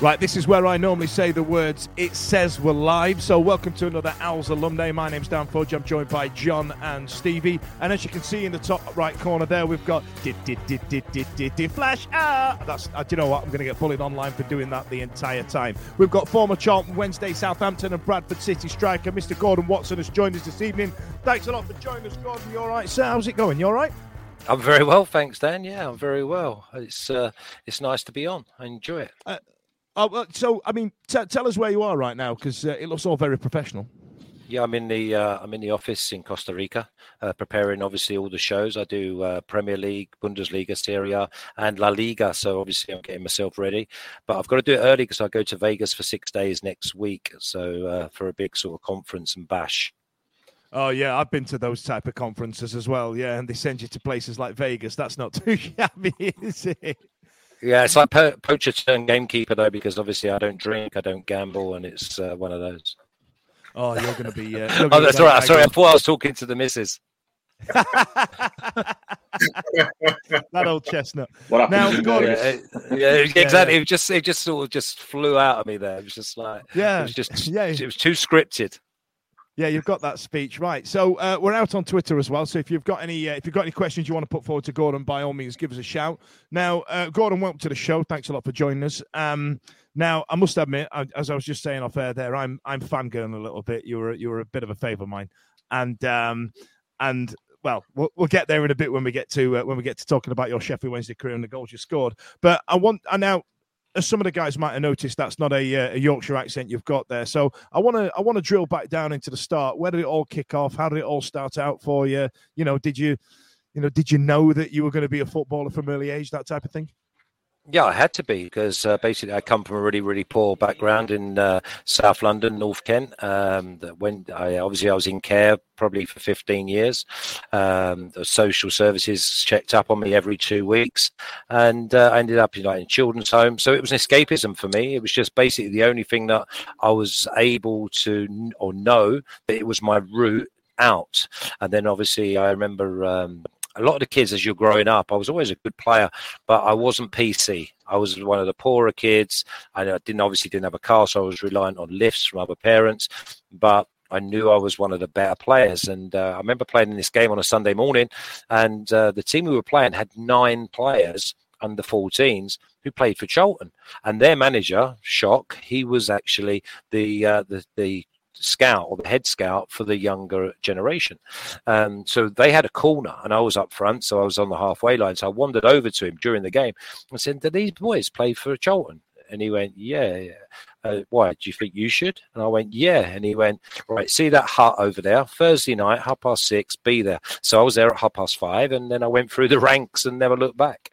Right, this is where I normally say the words, it says we're live. So, welcome to another Owls alumni. My name's Dan Fudge. I'm joined by Jon and Stevie. And as you can see in the top right corner there, we've got did, did, did, did, did, did, did, flash. Ah, that's, uh, do you know what? I'm going to get bullied online for doing that the entire time. We've got former Charlton Wednesday, Southampton, and Bradford City striker, Mr. Gordon Watson, has joined us this evening. Thanks a lot for joining us, Gordon. You all right, sir? How's it going? You all right? I'm very well, thanks, Dan. Yeah, I'm very well. It's uh, it's nice to be on. I enjoy it. Oh, so, I mean, t- tell us where you are right now because uh, it looks all very professional. Yeah, I'm in the uh, I'm in the office in Costa Rica, uh, preparing obviously all the shows. I do uh, Premier League, Bundesliga, Serie A, and La Liga. So obviously I'm getting myself ready, but I've got to do it early because I go to Vegas for six days next week. So uh, for a big sort of conference and bash. Oh yeah, I've been to those type of conferences as well. Yeah, and they send you to places like Vegas. That's not too shabby, is it? Yeah, it's like po- poacher turned gamekeeper though, because obviously I don't drink, I don't gamble, and it's uh, one of those. Oh, you're going to be. Uh, you're Oh, gonna that's be all right. Sorry, I thought I was talking to the missus. that old chestnut. What? Now, to Gordon- Vegas? Yeah, yeah, exactly. It just it just sort of just flew out of me there. It was just like Yeah, it was just yeah. it was too scripted. Yeah, you've got that speech right. So uh, we're out on Twitter as well. So if you've got any, uh, if you've got any questions you want to put forward to Gordon, by all means, give us a shout. Now, uh, Gordon, welcome to the show. Thanks a lot for joining us. Um, now, I must admit, I, as I was just saying off air, there, I'm I'm fangirling a little bit. You were you were a bit of a favour of mine, and um, and well, we'll, we'll get there in a bit when we get to uh, when we get to talking about your Sheffield Wednesday career and the goals you scored. But I want I now as some of the guys might have noticed, that's not a, uh, a Yorkshire accent you've got there. So I want to I want to drill back down into the start. Where did it all kick off? How did it all start out for you? You know, did you, you know, did you know that you were going to be a footballer from early age? That type of thing. Yeah, I had to be because uh, basically I come from a really, really poor background in uh, South London, North Kent. Um, that when I obviously I was in care probably for 15 years. Um, the social services checked up on me every two weeks, and uh, I ended up in, like, in children's home. So it was an escapism for me. It was just basically the only thing that I was able to or know that it was my route out. And then obviously I remember. Um, a lot of the kids, as you're growing up, I was always a good player, but I wasn't PC. I was one of the poorer kids. I didn't obviously didn't have a car, so I was reliant on lifts from other parents. But I knew I was one of the better players, and uh, I remember playing in this game on a Sunday morning, and uh, the team we were playing had nine players under 14s who played for Charlton, and their manager, Shock, he was actually the uh, the the scout or the head scout for the younger generation. Um, so they had a corner and I was up front. So I was on the halfway line. So I wandered over to him during the game and said, Do these boys play for Charlton? And he went, Yeah, yeah. Uh, why? Do you think you should? And I went, Yeah. And he went, Right, see that hut over there? Thursday night, half past six, be there. So I was there at half past five and then I went through the ranks and never looked back.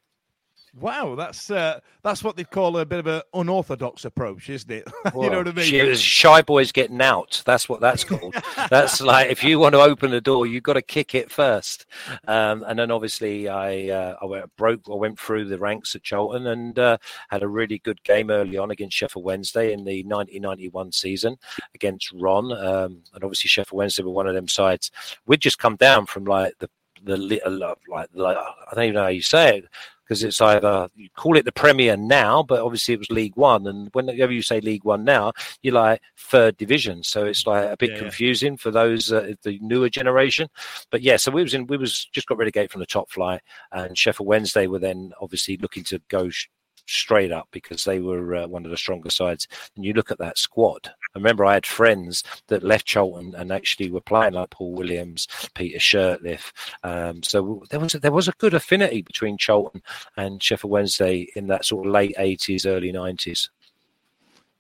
Wow, that's uh, that's what they call a bit of an unorthodox approach, isn't it? you know what I mean? She, shy boys getting out. That's what that's called. that's like if you want to open the door, you've got to kick it first. Um, and then obviously I uh, I went, broke. I went through the ranks at Charlton and uh, had a really good game early on against Sheffield Wednesday in the 1991 season against Ron. Um, and obviously Sheffield Wednesday were one of them sides. We'd just come down from like the the uh, like, like I don't even know how you say it because it's either you call it the Premier now, but obviously it was League One, and whenever you say League One now, you're like third division, so it's like a bit Yeah. confusing for those uh, the newer generation. But yeah, so we was in we was just got relegated from the top flight, and Sheffield Wednesday were then obviously looking to go. Sh- straight up because they were uh, one of the stronger sides and you look at that squad I remember I had friends that left Charlton and actually were playing like Paul Williams, Peter Shirtliff. Um, so there was a, there was a good affinity between Charlton and Sheffield Wednesday in that sort of late eighties, early nineties.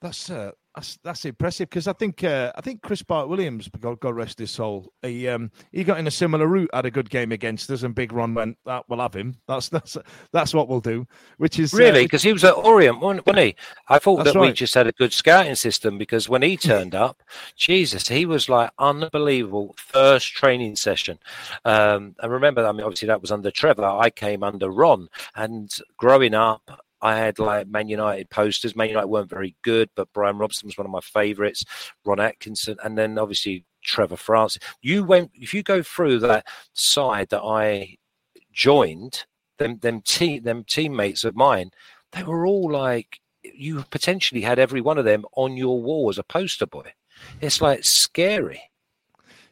That's uh, that's that's impressive because I think uh, I think Chris Bart Williams, God, God rest his soul, he um he got in a similar route, had a good game against us, and Big Ron went, "That we'll have him. That's that's that's what we'll do." Which is uh, Really, because he was at Orient, wasn't wasn't he? I thought that we just had a good scouting system because when he turned up, Jesus, he was like unbelievable. First training session, um, and remember, I mean, obviously that was under Trevor. I came under Ron, and growing up. I had like Man United posters. Man United weren't very good, but Brian Robson was one of my favourites. Ron Atkinson, and then obviously Trevor Francis. You went if you go through that side that I joined, them them team them teammates of mine, they were all like you potentially had every one of them on your wall as a poster boy. It's like scary.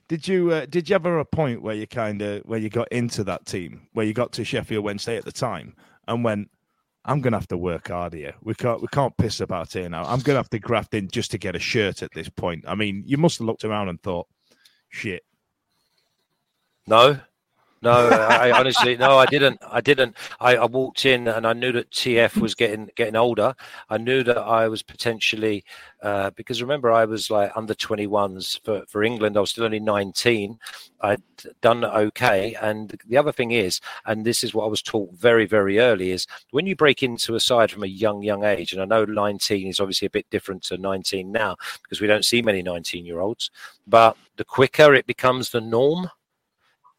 Did you uh, did you ever a point where you kind of where you got into that team where you got to Sheffield Wednesday at the time and went, I'm gonna have to work hard here. We can't we can't piss about here now. I'm gonna have to graft in just to get a shirt at this point. I mean, you must have looked around and thought, shit. No, no, I, honestly no, I didn't. I didn't. I, I walked in and I knew that TF was getting getting older. I knew that I was potentially uh, because remember I was like under 21s for for England. I was still only 19. I'd done okay, and the other thing is, and this is what I was taught very very early is when you break into a side from a young young age, and I know 19 is obviously a bit different to 19 now because we don't see many 19 year olds, but the quicker it becomes the norm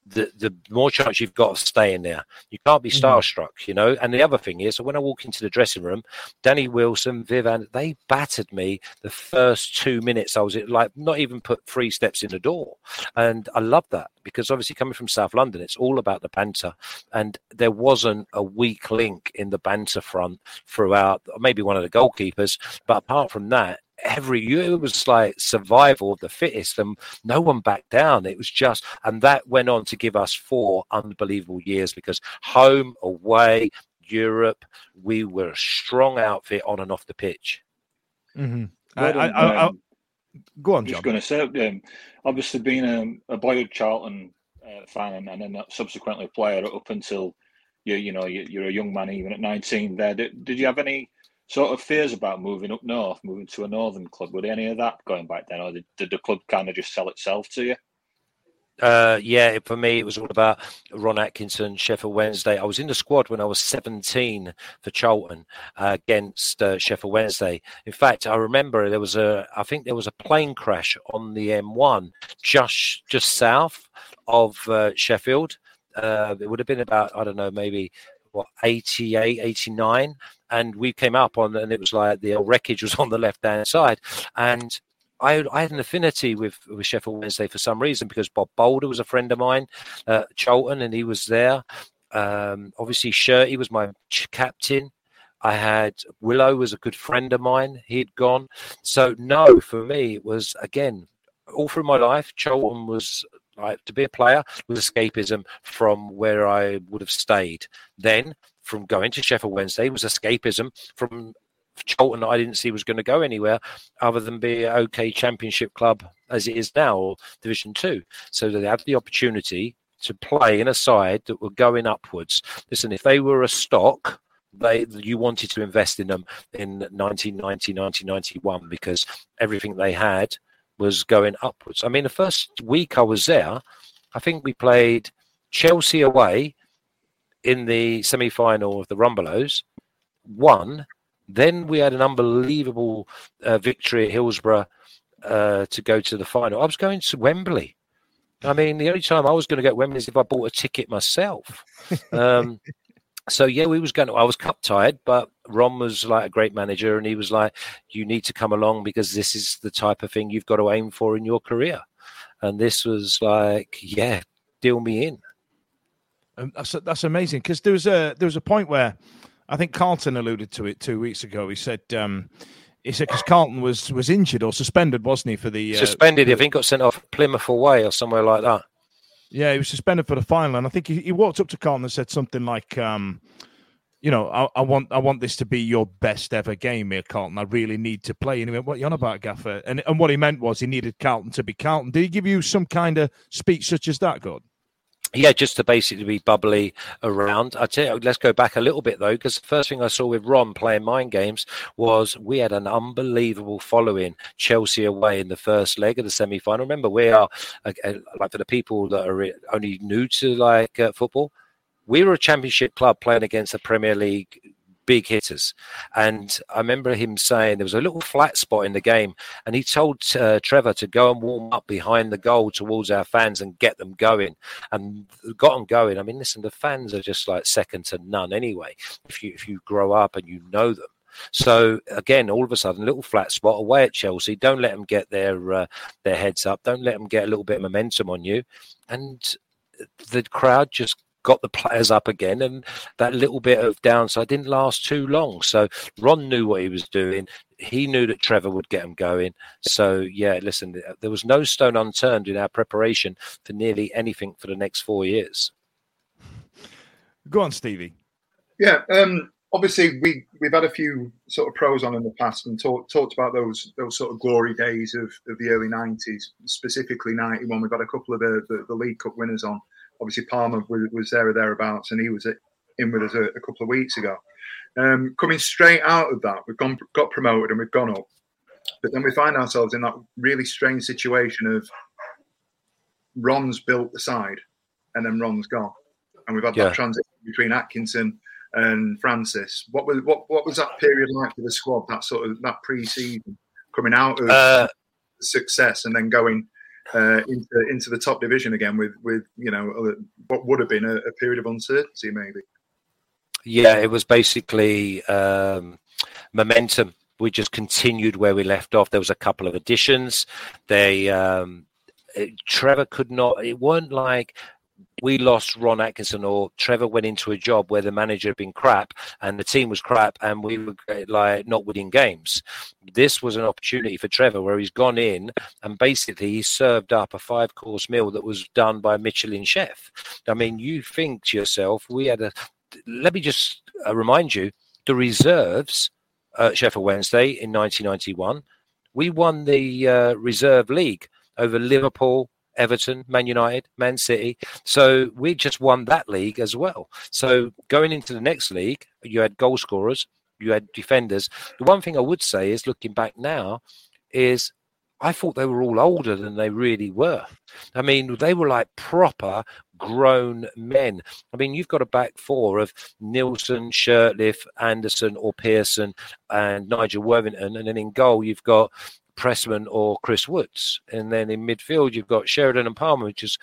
the the more chance you've got of staying there. You can't be mm-hmm. starstruck, you know. And the other thing is, so when I walk into the dressing room, Danny Wilson, Vivan, they battered me the first two minutes. I was like, not even put three steps in the door, and I love that because obviously coming from South London, it's all about the banter, and there wasn't a weak link in the banter front throughout. Maybe one of the goalkeepers, but apart from that. Every year it was like survival of the fittest, and no one backed down. It was just, and that went on to give us four unbelievable years because home, away, Europe, we were a strong outfit on and off the pitch. Mm-hmm. I, Well I, done, I, I, um, go on, I'm just going to say, um, obviously being a, a boyhood Charlton uh, fan and, and then subsequently a player up until you you know you, you're a young man even at 19. There, did, did you have any sort of fears about moving up north, moving to a northern club? Were there any of that going back then, or did, did the club kind of just sell itself to you? Uh, yeah, for me, it was all about Ron Atkinson, Sheffield Wednesday. I was in the squad when I was 17 for Charlton uh, against uh, Sheffield Wednesday. In fact, I remember there was a, I think there was a plane crash on the M1 just just south of uh, Sheffield. Uh, it would have been about, I don't know, maybe what 88, 89, and we came up on, and it was like the wreckage was on the left hand side, and I, I had an affinity with, with Sheffield Wednesday for some reason because Bob Bolder was a friend of mine, uh, Charlton, and he was there. Um, obviously, Shirty was my captain. I had Willow was a good friend of mine. He'd gone. So no, for me, it was again all through my life. Charlton was to be a player was escapism from where I would have stayed. Then from going to Sheffield Wednesday was escapism from Charlton I didn't see was going to go anywhere other than be an okay championship club as it is now or Division Two. So they had the opportunity to play in a side that were going upwards. Listen, if they were a stock, they you wanted to invest in them in 1990, 1991 because everything they had was going upwards. I mean, the first week I was there, I think we played Chelsea away in the semi-final of the Rumbelows, won. Then we had an unbelievable uh, victory at Hillsborough uh, to go to the final. I was going to Wembley. I mean, the only time I was going to get Wembley is if I bought a ticket myself. Um, so yeah, we was going to. I was cup tied, but Ron was like a great manager, and he was like, "You need to come along because this is the type of thing you've got to aim for in your career." And this was like, yeah, deal me in. Um, that's that's amazing because there was a there was a point where I think Carlton alluded to it two weeks ago. He said um, he said because Carlton was was injured or suspended, wasn't he, for the uh, suspended? I think got sent off Plymouth away or somewhere like that. Yeah, he was suspended for the final, and I think he, he walked up to Carlton and said something like, um, "You know, I, I, want I want this to be your best ever game here, Carlton. I really need to play." And he went, "What you on about, Gaffer?" And and what he meant was he needed Carlton to be Carlton. Did he give you some kind of speech such as that, God? Yeah, just to basically be bubbly around. I tell you, let's go back a little bit though, because the first thing I saw with Ron playing mind games was we had an unbelievable following Chelsea away in the first leg of the semi final. Remember, we are like for the people that are only new to like uh, football, we were a championship club playing against the Premier League big hitters. And I remember him saying there was a little flat spot in the game, and he told uh, Trevor to go and warm up behind the goal towards our fans and get them going. And got them going. I mean, listen, the fans are just like second to none anyway. If you if you grow up and you know them. So again, all of a sudden, little flat spot away at Chelsea. Don't let them get their uh, their heads up. Don't let them get a little bit of momentum on you. And the crowd just got the players up again, and that little bit of downside didn't last too long. So Ron knew what he was doing. He knew that Trevor would get him going. So yeah, listen, there was no stone unturned in our preparation for nearly anything for the next four years. Go on, Stevie. Yeah, um, obviously we we've had a few sort of pros on in the past and talk, talked about those those sort of glory days of, of the early nineties, specifically ninety one. We've had a couple of the, the, the League Cup winners on obviously Palmer was, was there or thereabouts, and he was in with us a, a couple of weeks ago. Um, coming straight out of that, we've gone got promoted and we've gone up, but then we find ourselves in that really strange situation of Ron's built the side, and then Ron's gone, and we've had yeah. that transition between Atkinson and Francis. What was what what was that period like for the squad? That sort of that pre-season coming out of uh, success and then going uh, into into the top division again with with you know what would have been a, a period of uncertainty maybe. Yeah, it was basically um, momentum. We just continued where we left off. There was a couple of additions. They um, Trevor could not. It weren't like we lost Ron Atkinson or Trevor went into a job where the manager had been crap and the team was crap and we were like not winning games. This was an opportunity for Trevor where he's gone in and basically he served up a five course meal that was done by a Michelin chef. I mean, you think to yourself, we had a. Let me just uh, remind you the reserves at Sheffield Wednesday in 1991. We won the uh, reserve league over Liverpool, Everton, Man United, Man City. So we just won that league as well. So going into the next league, you had goal scorers, you had defenders. The one thing I would say is looking back now is I thought they were all older than they really were. I mean, they were like proper grown men. I mean, you've got a back four of Nilsson, Shirtliff, Anderson, or Pearson, and Nigel Worthington, and then in goal you've got Pressman or Chris Woods. And then in midfield, you've got Sheridan and Palmer, which is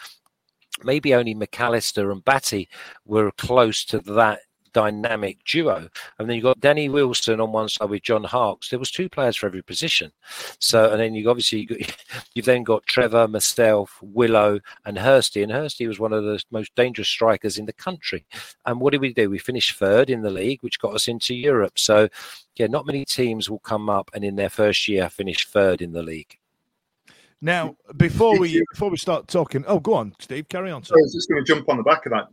maybe only McAllister and Batty were close to that dynamic duo. And then you've got Danny Wilson on one side with John Harkes. There was two players for every position. So, and then you obviously you've then got Trevor, myself, Willow, and Hirsty. And Hirsty was one of the most dangerous strikers in the country. And what did we do? We finished third in the league, which got us into Europe. So yeah, not many teams will come up and in their first year finish third in the league. Now, before we before we start talking, oh, go on, Steve, carry on. I was just going to jump on the back of that.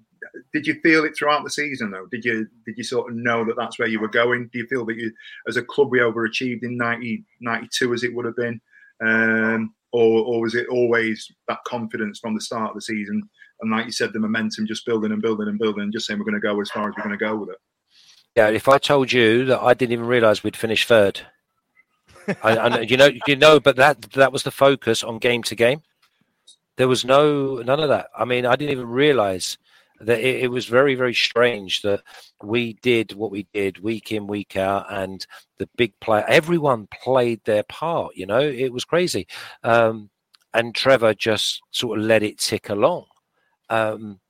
Did you feel it throughout the season, though? Did you did you sort of know that that's where you were going? Do you feel that you, as a club, we overachieved in 90, 92 as it would have been, um, or or was it always that confidence from the start of the season? And like you said, the momentum just building and building and building, and just saying we're going to go as far as we're going to go with it. Yeah, if I told you that I didn't even realise we'd finish third, I, I, you know, you know, but that that was the focus on game to game. There was no none of that. I mean, I didn't even realise that it, it, was very very strange that we did what we did week in week out, and the big player, everyone played their part. You know, it was crazy, um, and Trevor just sort of let it tick along. Um,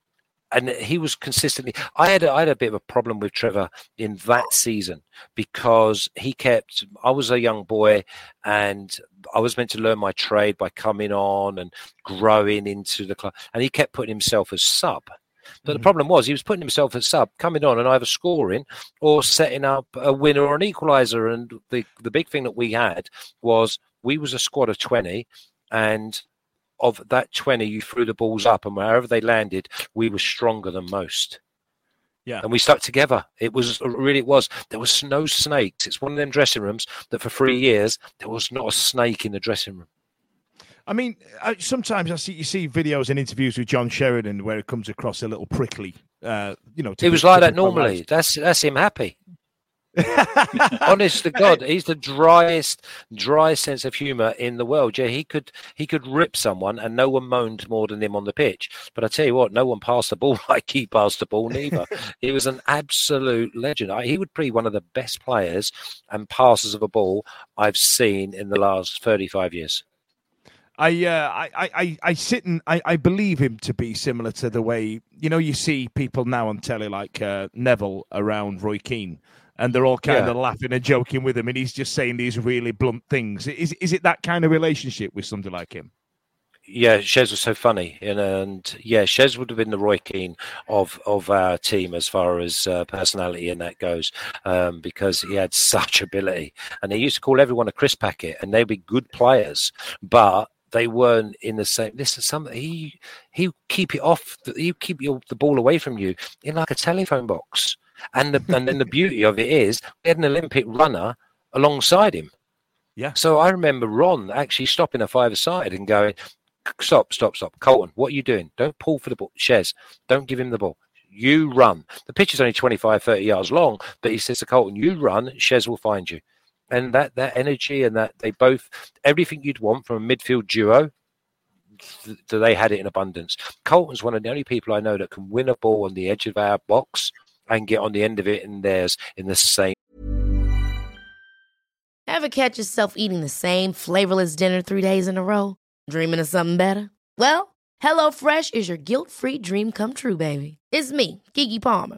and he was consistently. I had a, I had a bit of a problem with Trevor in that season because he kept. I was a young boy, and I was meant to learn my trade by coming on and growing into the club, and he kept putting himself as sub. But mm. the problem was he was putting himself at sub, coming on and either scoring or setting up a winner or an equaliser. And the the big thing that we had was we was a squad of twenty, and of that 20, you threw the balls up, and wherever they landed, we were stronger than most. Yeah. And we stuck together. It was really, it was. There was no snakes. It's one of them dressing rooms that for three years, there was not a snake in the dressing room. I mean, I, sometimes I see you see videos and interviews with John Sheridan where it comes across a little prickly. Uh, you know, it was like that normally. That's that's him happy. Honest to God, he's the driest, driest sense of humour in the world. Yeah, he could he could rip someone, and no one moaned more than him on the pitch. But I tell you what, no one passed the ball like he passed the ball neither. he was an absolute legend. He would be one of the best players and passers of a ball I've seen in the last thirty-five years. I, uh, I, I, I sit and I, I believe him to be similar to the way you know you see people now on telly like uh, Neville around Roy Keane and they're all kind yeah. of laughing and joking with him, and he's just saying these really blunt things. Is is it that kind of relationship with somebody like him? Yeah, Shez was so funny, and, and yeah, Shez would have been the Roy Keane of of our team as far as uh, personality and that goes, um, because he had such ability, and he used to call everyone a Chris packet, and they'd be good players, but they weren't in the same. This is something he he keep it off. You keep your, the ball away from you in like a telephone box. And the and then the beauty of it is we had an Olympic runner alongside him. Yeah. So I remember Ron actually stopping a five aside and going, Stop, stop, stop. Carlton, what are you doing? Don't pull for the ball. Shez, don't give him the ball. You run. The pitch is only 25, 30 yards long, but he says to Carlton, You run, Shez will find you. And that that energy and that they both everything you'd want from a midfield duo, th- they had it in abundance. Carlton's one of the only people I know that can win a ball on the edge of our box and get on the end of it and theirs in the same. Ever catch yourself eating the same flavorless dinner three days in a row? Dreaming of something better? Well, HelloFresh is your guilt free dream come true, baby. It's me, Keke Palmer.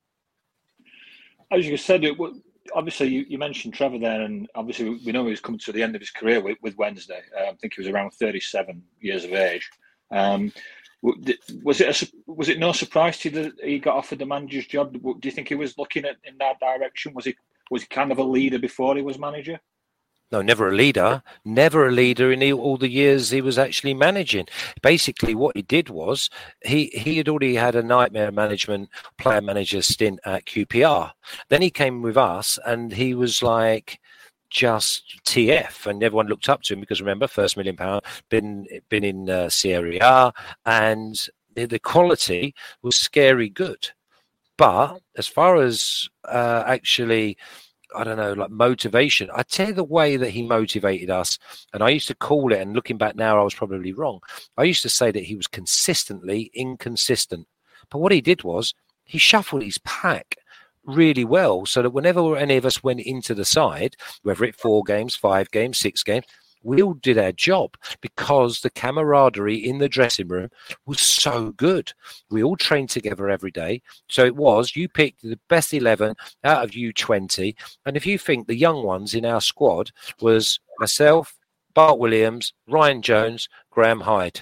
As you said, it, obviously you, you, mentioned Trevor there, and obviously we know he's coming to the end of his career with, with Wednesday. Uh, I think he was around 37 years of age. Um, was it a, was it no surprise to you that he got offered the manager's job? Do you think he was looking at in that direction? Was he was he kind of a leader before he was manager? No, never a leader, never a leader in all the years he was actually managing. Basically, what he did was he he had already had a nightmare management player manager stint at QPR. Then he came with us, and he was like just TF, and everyone looked up to him because remember, first million pound, been been in uh, Serie A, and the, the quality was scary good. But as far as uh, actually I don't know, like motivation. I tell you the way that he motivated us, and I used to call it, and looking back now, I was probably wrong. I used to say that he was consistently inconsistent. But what he did was he shuffled his pack really well so that whenever any of us went into the side, whether it four games, five games, six games, we all did our job because the camaraderie in the dressing room was so good. We all trained together every day. So it was you picked the best 11 out of you 20. And if you think the young ones in our squad was myself, Bart Williams, Ryan Jones, Graham Hyde.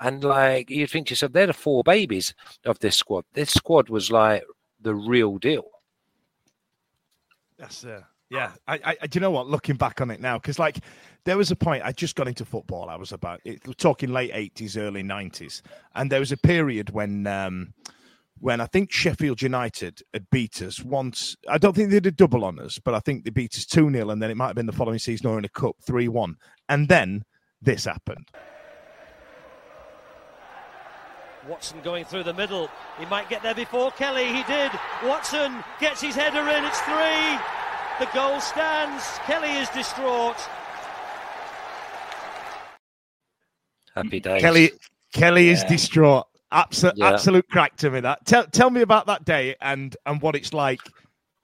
And like you think to yourself, they're the four babies of this squad. This squad was like the real deal. That's uh, Yeah, I, I, do you know what? Looking back on it now, because like there was a point I just got into football. I was about it, talking late eighties, early nineties, and there was a period when um, when I think Sheffield United had beat us once. I don't think they did a double on us, but I think they beat us two 0 and then it might have been the following season or in a cup three one, and then this happened. Watson going through the middle. He might get there before Kelly. He did. Watson gets his header in. It's three. The goal stands. Kelly is distraught. Happy days. Kelly Kelly yeah. is distraught. Absolute yeah. absolute crack to me that. Tell tell me about that day and and what it's like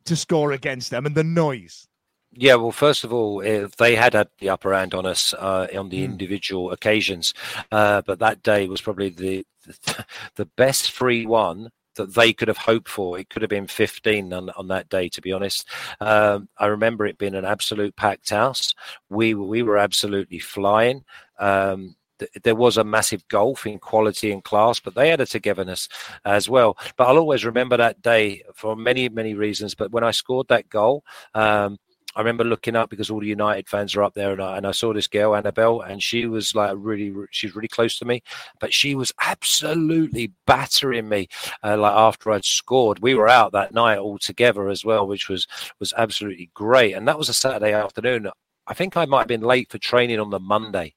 to score against them and the noise. Yeah, well, first of all, eh, they had had the upper hand on us uh, on the mm. individual occasions, uh, but that day was probably the, the, the best free one that they could have hoped for. It could have been 15 on, on that day, to be honest. Um, I remember it being an absolute packed house. We we were absolutely flying. Um, there was a massive gulf in quality and class, but they had a togetherness as well. But I'll always remember that day for many, many reasons. But when I scored that goal, um, I remember looking up because all the United fans are up there, and I, and I saw this girl Annabelle, and she was like really, she's really close to me, but she was absolutely battering me. Uh, like after I'd scored, we were out that night all together as well, which was was absolutely great. And that was a Saturday afternoon. I think I might have been late for training on the Monday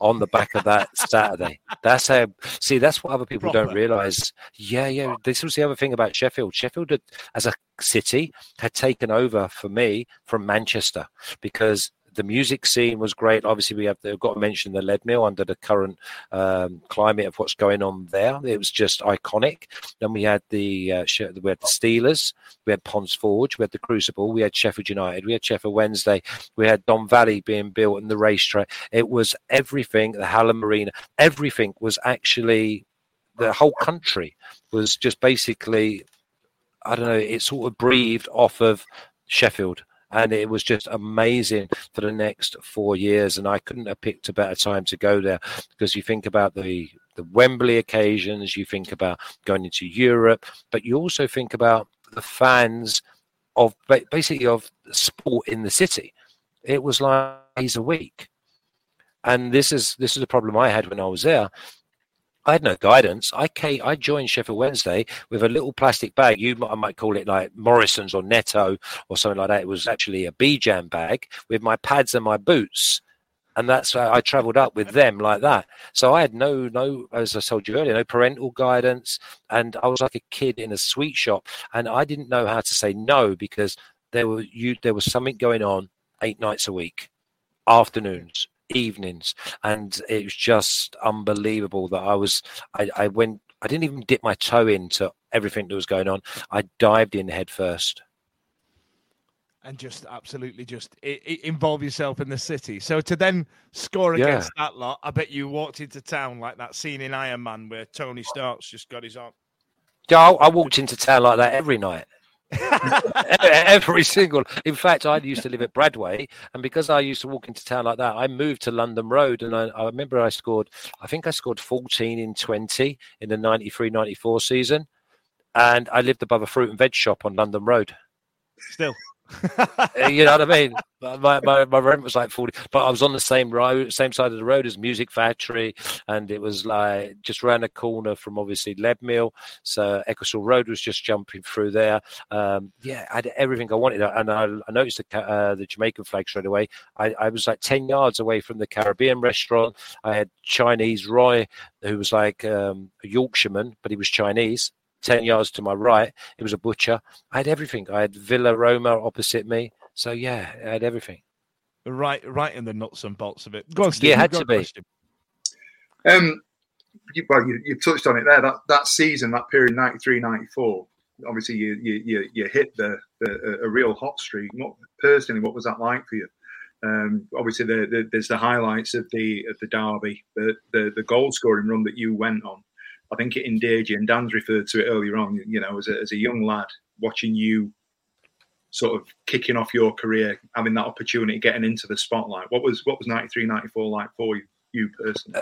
on the back of that Saturday. That's how. See, that's what other people Proper. don't realise. Yeah, yeah. This was the other thing about Sheffield. Sheffield, had, as a city, had taken over for me from Manchester because the music scene was great. Obviously, we have got to mention the Leadmill under the current um, climate of what's going on there. It was just iconic. Then we had the uh, we had the Steelers, we had Ponds Forge, we had the Crucible, we had Sheffield United, we had Sheffield Wednesday, we had Don Valley being built and the racetrack. It was everything. The Hallam Marina, everything was actually the whole country was just basically I don't know. It sort of breathed off of Sheffield and it was just amazing for the next four years. And I couldn't have picked a better time to go there because you think about the the Wembley occasions, you think about going into Europe, but you also think about the fans of basically of sport in the city. It was like days a week, and this is this is a problem I had when I was there. I had no guidance. I came, I joined Sheffield Wednesday with a little plastic bag. You I might call it like Morrison's or Netto or something like that. It was actually a B-Jam bag with my pads and my boots. And that's how I travelled up with them like that. So I had no, no, as I told you earlier, no parental guidance, and I was like a kid in a sweet shop, and I didn't know how to say no because there were you, there was something going on eight nights a week, afternoons, evenings, and it was just unbelievable that I was. I, I went. I didn't even dip my toe into everything that was going on. I dived in head first and just absolutely just it, it involve yourself in the city. So to then score against yeah. that lot, I bet you walked into town like that scene in Iron Man where Tony Stark's just got his arm. Yeah, I walked into town like that every night. Every single. In fact, I used to live at Bradway, and because I used to walk into town like that, I moved to London Road. And I, I remember I scored, I think I scored 14 in 20 in the 93 94 season. And I lived above a fruit and veg shop on London Road. Still. you know what I mean? My, my, my rent was like 40, but I was on the same road, same side of the road as Music Factory, and it was like just around the corner from obviously Leadmill. So Ecclesall Road was just jumping through there. Um, yeah, I had everything I wanted, and I, I noticed the, uh, the Jamaican flag straight away. I, I was like 10 yards away from the Caribbean restaurant. I had Chinese Roy, who was like um, a Yorkshireman, but he was Chinese 10 yards to my right, it was a butcher. I had everything. I had Villa Roma opposite me. So, yeah, I had everything. Right right in the nuts and bolts of it. Go on, Steve. Yeah, had to be. Um, you, well, you, you, touched on it there. That that season, that period, 93, 94, obviously you you you, hit the, the a real hot streak. What personally, what was that like for you? Um, obviously, the, the, there's the highlights of the of the derby, the, the the goal scoring run that you went on. I think it endeared you. And Dan's referred to it earlier on. You know, as a, as a young lad, watching you sort of kicking off your career, having that opportunity, getting into the spotlight. What was what was 93, 94 like for you, you personally?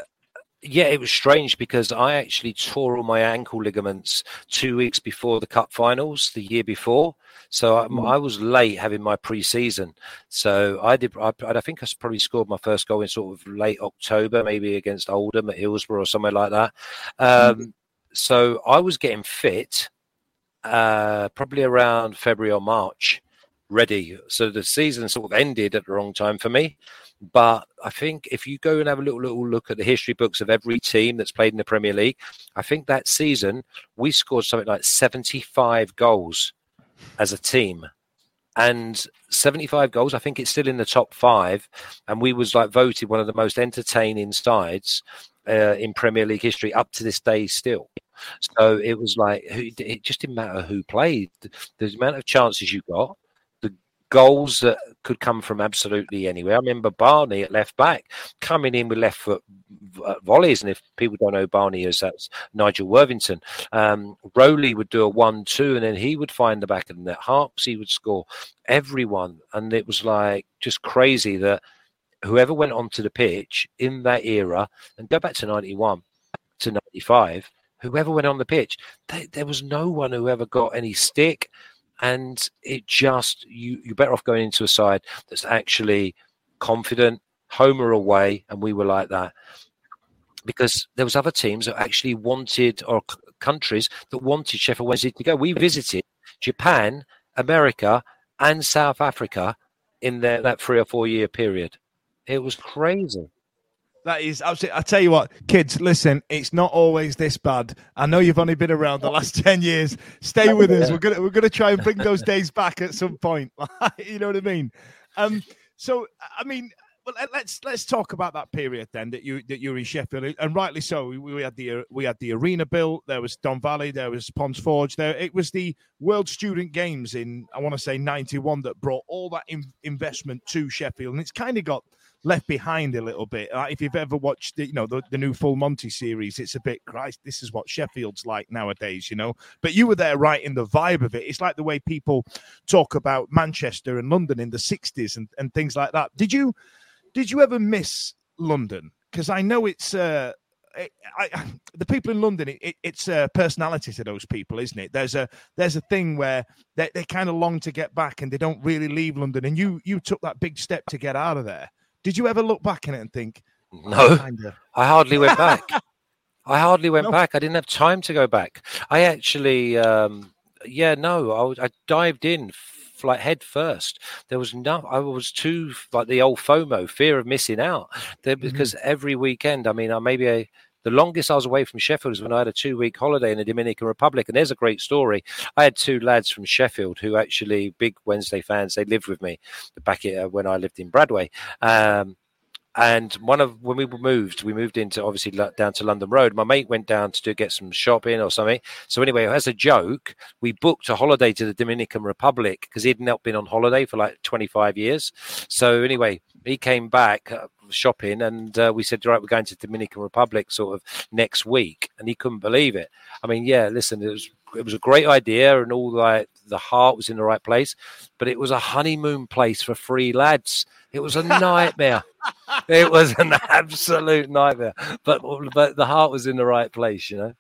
Yeah, it was strange because I actually tore all my ankle ligaments two weeks before the cup finals the year before. So I, Mm. I was late having my pre-season. So I did. I, I think I probably scored my first goal in sort of late October, maybe against Oldham at Hillsborough or somewhere like that. Um, so I was getting fit uh, probably around February or March, ready. So the season sort of ended at the wrong time for me. But I think if you go and have a little, little look at the history books of every team that's played in the Premier League, I think that season we scored something like 75 goals as a team. And 75 goals, I think it's still in the top five. And we was like voted one of the most entertaining sides uh, in Premier League history up to this day still. So it was like it just didn't matter who played. The, amount of chances you got, goals that could come from absolutely anywhere. I remember Barney at left back coming in with left foot uh, volleys, and if people don't know Barney as that's Nigel Worthington, um, Rowley would do a one-two, and then he would find the back of the net. Harps he would score. Everyone, and it was like just crazy that whoever went onto the pitch in that era, and go back to ninety-one to ninety-five whoever went on the pitch, they, there was no one who ever got any stick. And it just, you, you're better off going into a side that's actually confident, home or away. And we were like that because there was other teams that actually wanted, or c- countries that wanted Sheffield Wednesday to go. We visited Japan, America, and South Africa in their, that three or four year period. It was crazy. That is absolutely. I tell you what, kids, listen. It's not always this bad. I know you've only been around the last ten years. Stay with us. We're gonna we're gonna try and bring those days back at some point. you know what I mean? Um. So I mean, well, let- let's let's talk about that period then that you that you were in Sheffield, and rightly so. We, we had the we had the arena built. There was Don Valley. There was Ponds Forge. There it was the World Student Games in I want to say ninety one that brought all that in, investment to Sheffield, and it's kind of got left behind a little bit. Like if you've ever watched the, you know, the, the new Full Monty series, it's a bit Christ. This is what Sheffield's like nowadays, you know. But you were there right in the vibe of it. It's like the way people talk about Manchester and London in the '60s and, and things like that. Did you did you ever miss London? Because I know it's. uh I, the people in London, it, it, it's a personality to those people, isn't it? There's a there's a thing where they, they kind of long to get back and they don't really leave London. And you you took that big step to get out of there. Did you ever look back in it and think, No, kinda. I hardly went back. I hardly went No. back. I didn't have time to go back. I actually, um, yeah, no, I, I dived in f- like head first. There was no, I was too like the old FOMO, fear of missing out. There, because every weekend, I mean, I maybe a, the longest I was away from Sheffield was when I had a two week holiday in the Dominican Republic. And there's a great story. I had two lads from Sheffield who actually big Wednesday fans. They lived with me back uh, when I lived in Bradway. Um, and one of when we moved, we moved into obviously down to London Road. My mate went down to do, get some shopping or something. So anyway, as a joke, we booked a holiday to the Dominican Republic because he'd not been on holiday for like 25 years. So anyway, he came back uh, shopping, and uh, we said, "Right, we're going to Dominican Republic sort of next week," and he couldn't believe it. I mean, yeah, listen, it was it was a great idea, and all like the heart was in the right place, but it was a honeymoon place for three lads. It was a nightmare. it was an absolute nightmare, but but the heart was in the right place, you know.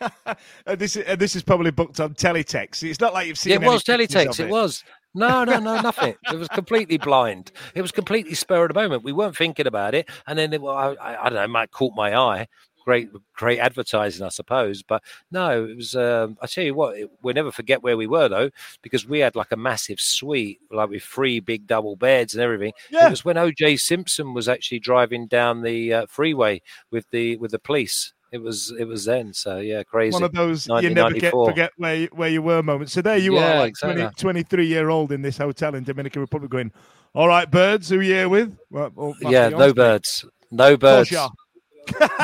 and this is and this is probably booked on teletext. It's not like you've seen. it was teletext. of It was. No, no, no, nothing. It was completely blind. It was completely spur of the moment. We weren't thinking about it, and then it, well, I, I, I don't know. It might caught my eye. Great, great advertising, I suppose. But no, it was. Um, I tell you what, it, we'll never forget where we were though, because we had like a massive suite, like with three big double beds and everything. Yeah. It was when O.J. Simpson was actually driving down the uh, freeway with the with the police. It was it was then. So yeah, crazy. One of those you never get forget where you, where you were moments. So there you Yeah, are, like exactly. 20, 23 year old in this hotel in Dominican Republic, going, "All right, birds, who are you here with?" Well, oh, my yeah, no fiance. birds, no birds.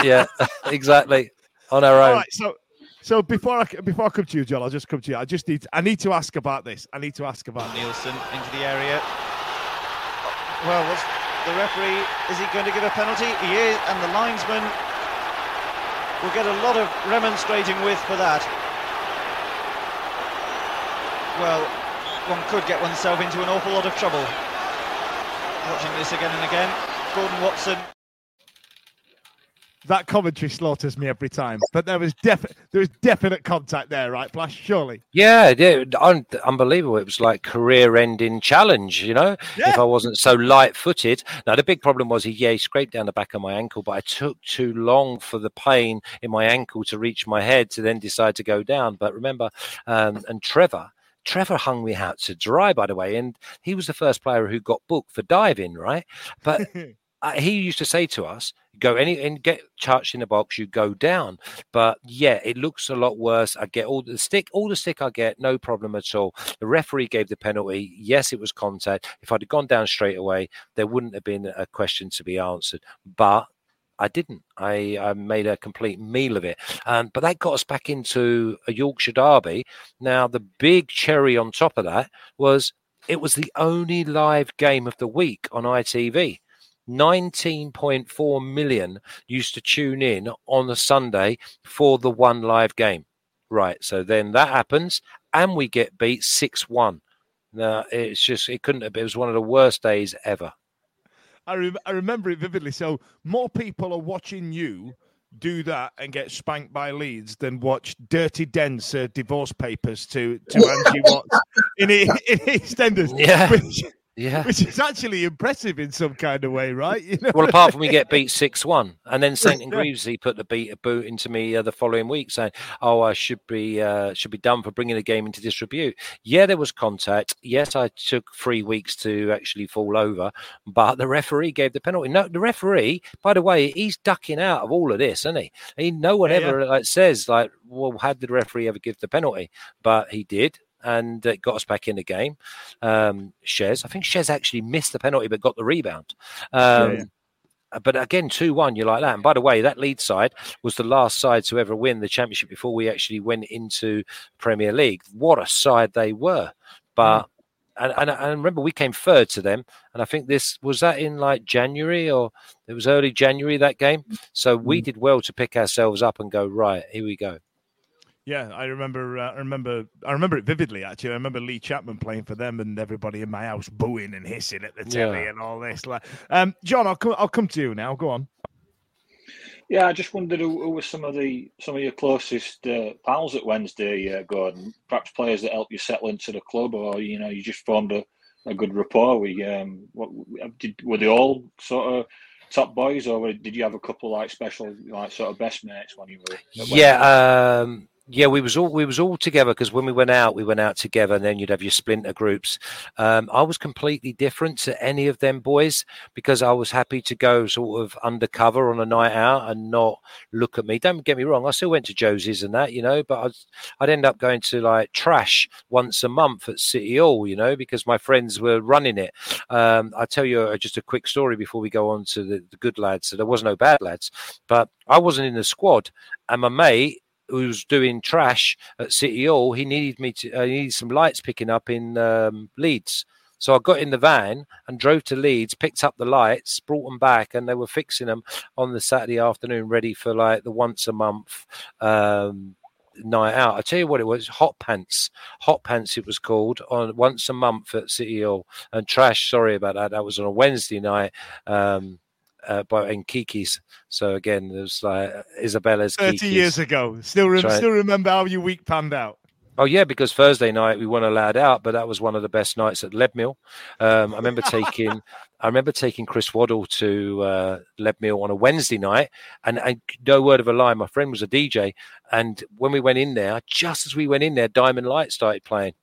yeah, exactly. On our All own. right, so so before I before I come to you, Joel, I'll just come to you. I just need I need to ask about this. I need to ask about Nilsson into the area. Well, what's the referee? Is he going to give a penalty? He is, and the linesman will get a lot of remonstrating with for that. Well, one could get oneself into an awful lot of trouble. Watching this again and again, Gordon Watson that commentary slaughters me every time. But there was definite there was definite contact there, right, Flash? Surely. Yeah, yeah, un- unbelievable. It was like career-ending challenge, you know. Yeah. If I wasn't so light-footed. Now the big problem was he, yeah, he scraped down the back of my ankle, but I took too long for the pain in my ankle to reach my head to then decide to go down. But remember, um, and Trevor. Trevor hung me out to dry, by the way, and he was the first player who got booked for diving, right? But uh, he used to say to us, "Go any and get touched in the box, you go down." But yeah, it looks a lot worse. I get all the stick, all the stick I get, no problem at all. The referee gave the penalty. Yes, it was contact. If I'd have gone down straight away, there wouldn't have been a question to be answered. But I didn't. I, I made a complete meal of it. Um, but that got us back into a Yorkshire derby. Now, the big cherry on top of that was it was the only live game of the week on ITV. 19.4 million used to tune in on a Sunday for the one live game. Right. So then that happens and we get beat 6 1. Now, it's just, it couldn't have, it was one of the worst days ever. I, rem- I remember it vividly. So more people are watching you do that and get spanked by Leeds than watch Dirty Dens uh, divorce papers to to Angie Watts in, in EastEnders. Yeah. Which, Yeah. which is actually impressive in some kind of way, right? You know? Well, apart from we get beat six one, and then Saint and Yeah. Greaves he put the beat a boot into me uh, the following week, saying, "Oh, I should be uh, should be done for bringing the game into disrepute." Yeah, there was contact. Yes, I took three weeks to actually fall over, but the referee gave the penalty. No, the referee, by the way, he's ducking out of all of this, isn't he? he no one Yeah, yeah. ever like says like, "Well, had the referee ever give the penalty?" But he did. And it got us back in the game. Um, Shez, I think Shez actually missed the penalty but got the rebound. Um, yeah. But again, 2 1, you like that. And by the way, that lead side was the last side to ever win the championship before we actually went into Premier League. What a side they were. But, and, and, and remember, we came third to them. And I think this was that in like January or it was early January that game. So we did well to pick ourselves up and go, right, here we go. Yeah, I remember. Uh, I remember. I remember it vividly. Actually, I remember Lee Chapman playing for them, and everybody in my house booing and hissing at the telly Yeah. and all this. Like, um, John, I'll come. I'll come to you now. Go on. Yeah, I just wondered who, who were some of the some of your closest uh, pals at Wednesday, uh, Gordon. Perhaps players that helped you settle into the club, or you know, you just formed a, a good rapport. We um, what did were they all sort of top boys, or did you have a couple like special like sort of best mates when you were? Yeah, um, yeah, we was all we was all together because when we went out, we went out together, and then you'd have your splinter groups. Um, I was completely different to any of them boys because I was happy to go sort of undercover on a night out and not look at me. Don't get me wrong, I still went to Josie's and that, you know, but I'd, I'd end up going to like trash once a month at City Hall, you know, because my friends were running it. Um, I'll tell you uh, just a quick story before we go on to the, the good lads. So there was no bad lads, but I wasn't in the squad, and my mate who was doing trash at City Hall, he needed me to. Uh, he needed some lights picking up in um, Leeds. So I got in the van and drove to Leeds, picked up the lights, brought them back, and they were fixing them on the Saturday afternoon, ready for like the once a month um, night out. I tell you what, it was hot pants, hot pants. It was called on once a month at City Hall. And trash. Sorry about that. That was on a Wednesday night. Um, uh, by in Kiki's. So again, it was like Isabella's Thirty Kiki's. years ago. Still, right. still remember how your week panned out. Oh yeah, because Thursday night we weren't allowed out, but that was one of the best nights at Leadmill. Um, I remember taking, I remember taking Chris Waddle to uh, Leadmill on a Wednesday night, and, and no word of a lie, my friend was a DJ, and when we went in there, just as we went in there, Diamond Lights started playing.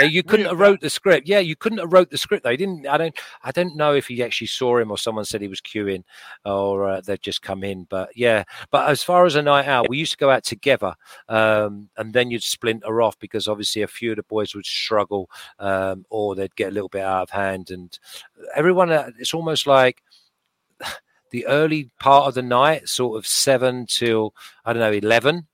You couldn't have wrote the script. Yeah, you couldn't have wrote the script. They didn't. I don't. I don't know if he actually saw him or someone said he was queuing, or uh, they'd just come in. But yeah. But as far as a night out, we used to go out together, um, and then you'd splinter off because obviously a few of the boys would struggle, um, or they'd get a little bit out of hand, and everyone. Uh, it's almost like the early part of the night, sort of seven till I don't know eleven.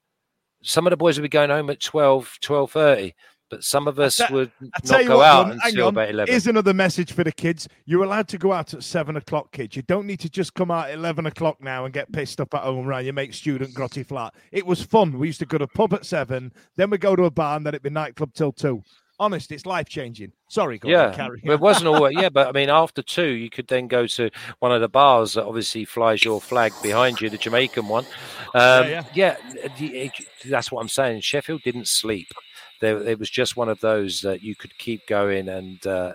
Some of the boys would be going home at 12, 12.30, but some of us would I tell not go what, out Gordon, until on. about eleven. Here's another message for the kids. You're allowed to go out at seven o'clock, kids. You don't need to just come out at eleven o'clock now and get pissed up at home around your mate's student grotty flat. It was fun. We used to go to a pub at seven, then we go to a bar, and then it'd be nightclub till two. Honest, it's life changing. Sorry, Gordon, Yeah, carry but it wasn't all. Yeah, but I mean, after two, you could then go to one of the bars that obviously flies your flag behind you, the Jamaican one. Um, yeah. yeah, it- that's what I'm saying. Sheffield didn't sleep. There, it was just one of those that you could keep going and uh,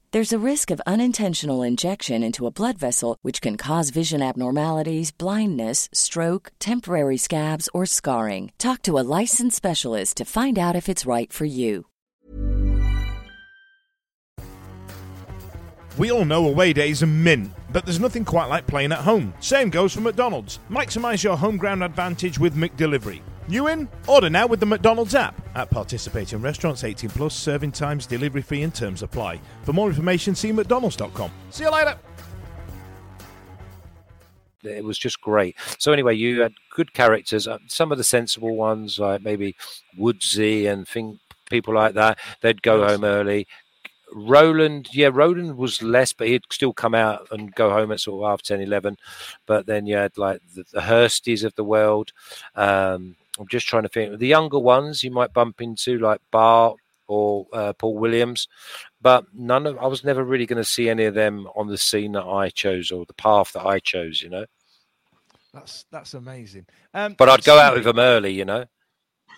There's a risk of unintentional injection into a blood vessel, which can cause vision abnormalities, blindness, stroke, temporary scabs, or scarring. Talk to a licensed specialist to find out if it's right for you. We all know away days are mint, but there's nothing quite like playing at home. Same goes for McDonald's. Maximise your home ground advantage with McDelivery. In? Order now with the McDonald's app. At participating restaurants, 18 plus, serving times, delivery fee, and terms apply. For more information, see McDonald's.com. See you later. it was just great. So anyway, you had good characters. Uh, some of the sensible ones, like maybe Woodsy and think people like that, they'd go home early. Roland, yeah, Roland was less, but he'd still come out and go home at sort of half 10, 11. But then you had like the, the Hursties of the world. Um, I'm just trying to think. The younger ones you might bump into, like Bart or uh, Paul Williams, but none of I was never really going to see any of them on the scene that I chose or the path that I chose, you know. That's that's amazing. Um, But I'd go out with them early, you know.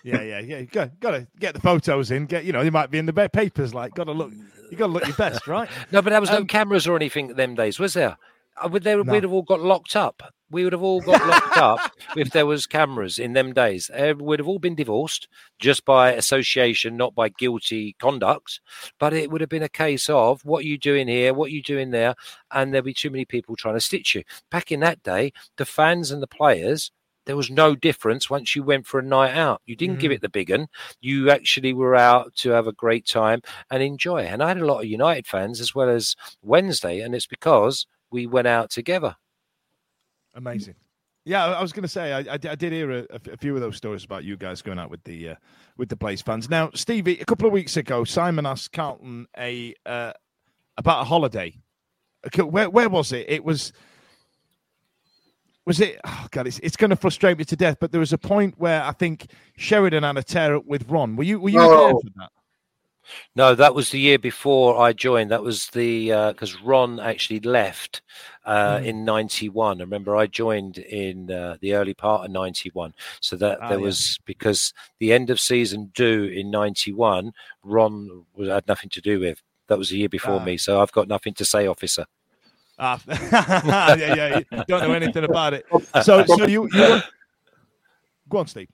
Yeah, yeah, yeah. You got, got to get the photos in. Get you know, they might be in the papers. Like, got to look. You got to look your best, right? No, but there was no Um, cameras or anything them days, was there? I would there, No. We'd have all got locked up. We would have all got locked up if there was cameras in them days. Uh, we'd have all been divorced just by association, not by guilty conduct. But it would have been a case of what are you doing here, what are you doing there, and there'd be too many people trying to stitch you. Back in that day, the fans and the players. There was no difference once you went for a night out. You didn't give Mhm. it the big un. You actually were out to have a great time and enjoy. And I had a lot of United fans as well as Wednesday, and it's because we went out together. Amazing. Yeah, I I was going to say I, I, did hear a few of those stories about you guys going out with the uh, with the Blades fans. Now, Stevie, a couple of weeks ago, Simon asked Carlton a uh, about a holiday. Okay, Where where was it? It was was it? Oh God, it's it's going to frustrate me to death. But there was a point where I think Sheridan had a tear up with Ron. Were you were you there Oh. for that? No, that was the year before I joined. That was the because Ron actually left uh, Mm. in '91. I remember I joined in uh, the early part of '91, so that Ah, there yeah. was because the end of season due in '91. Ron was, had nothing to do with. That was the year before Ah. me, so I've got nothing to say, officer. Ah, yeah, yeah. You don't know anything about it. So so you you were... go on, Steve.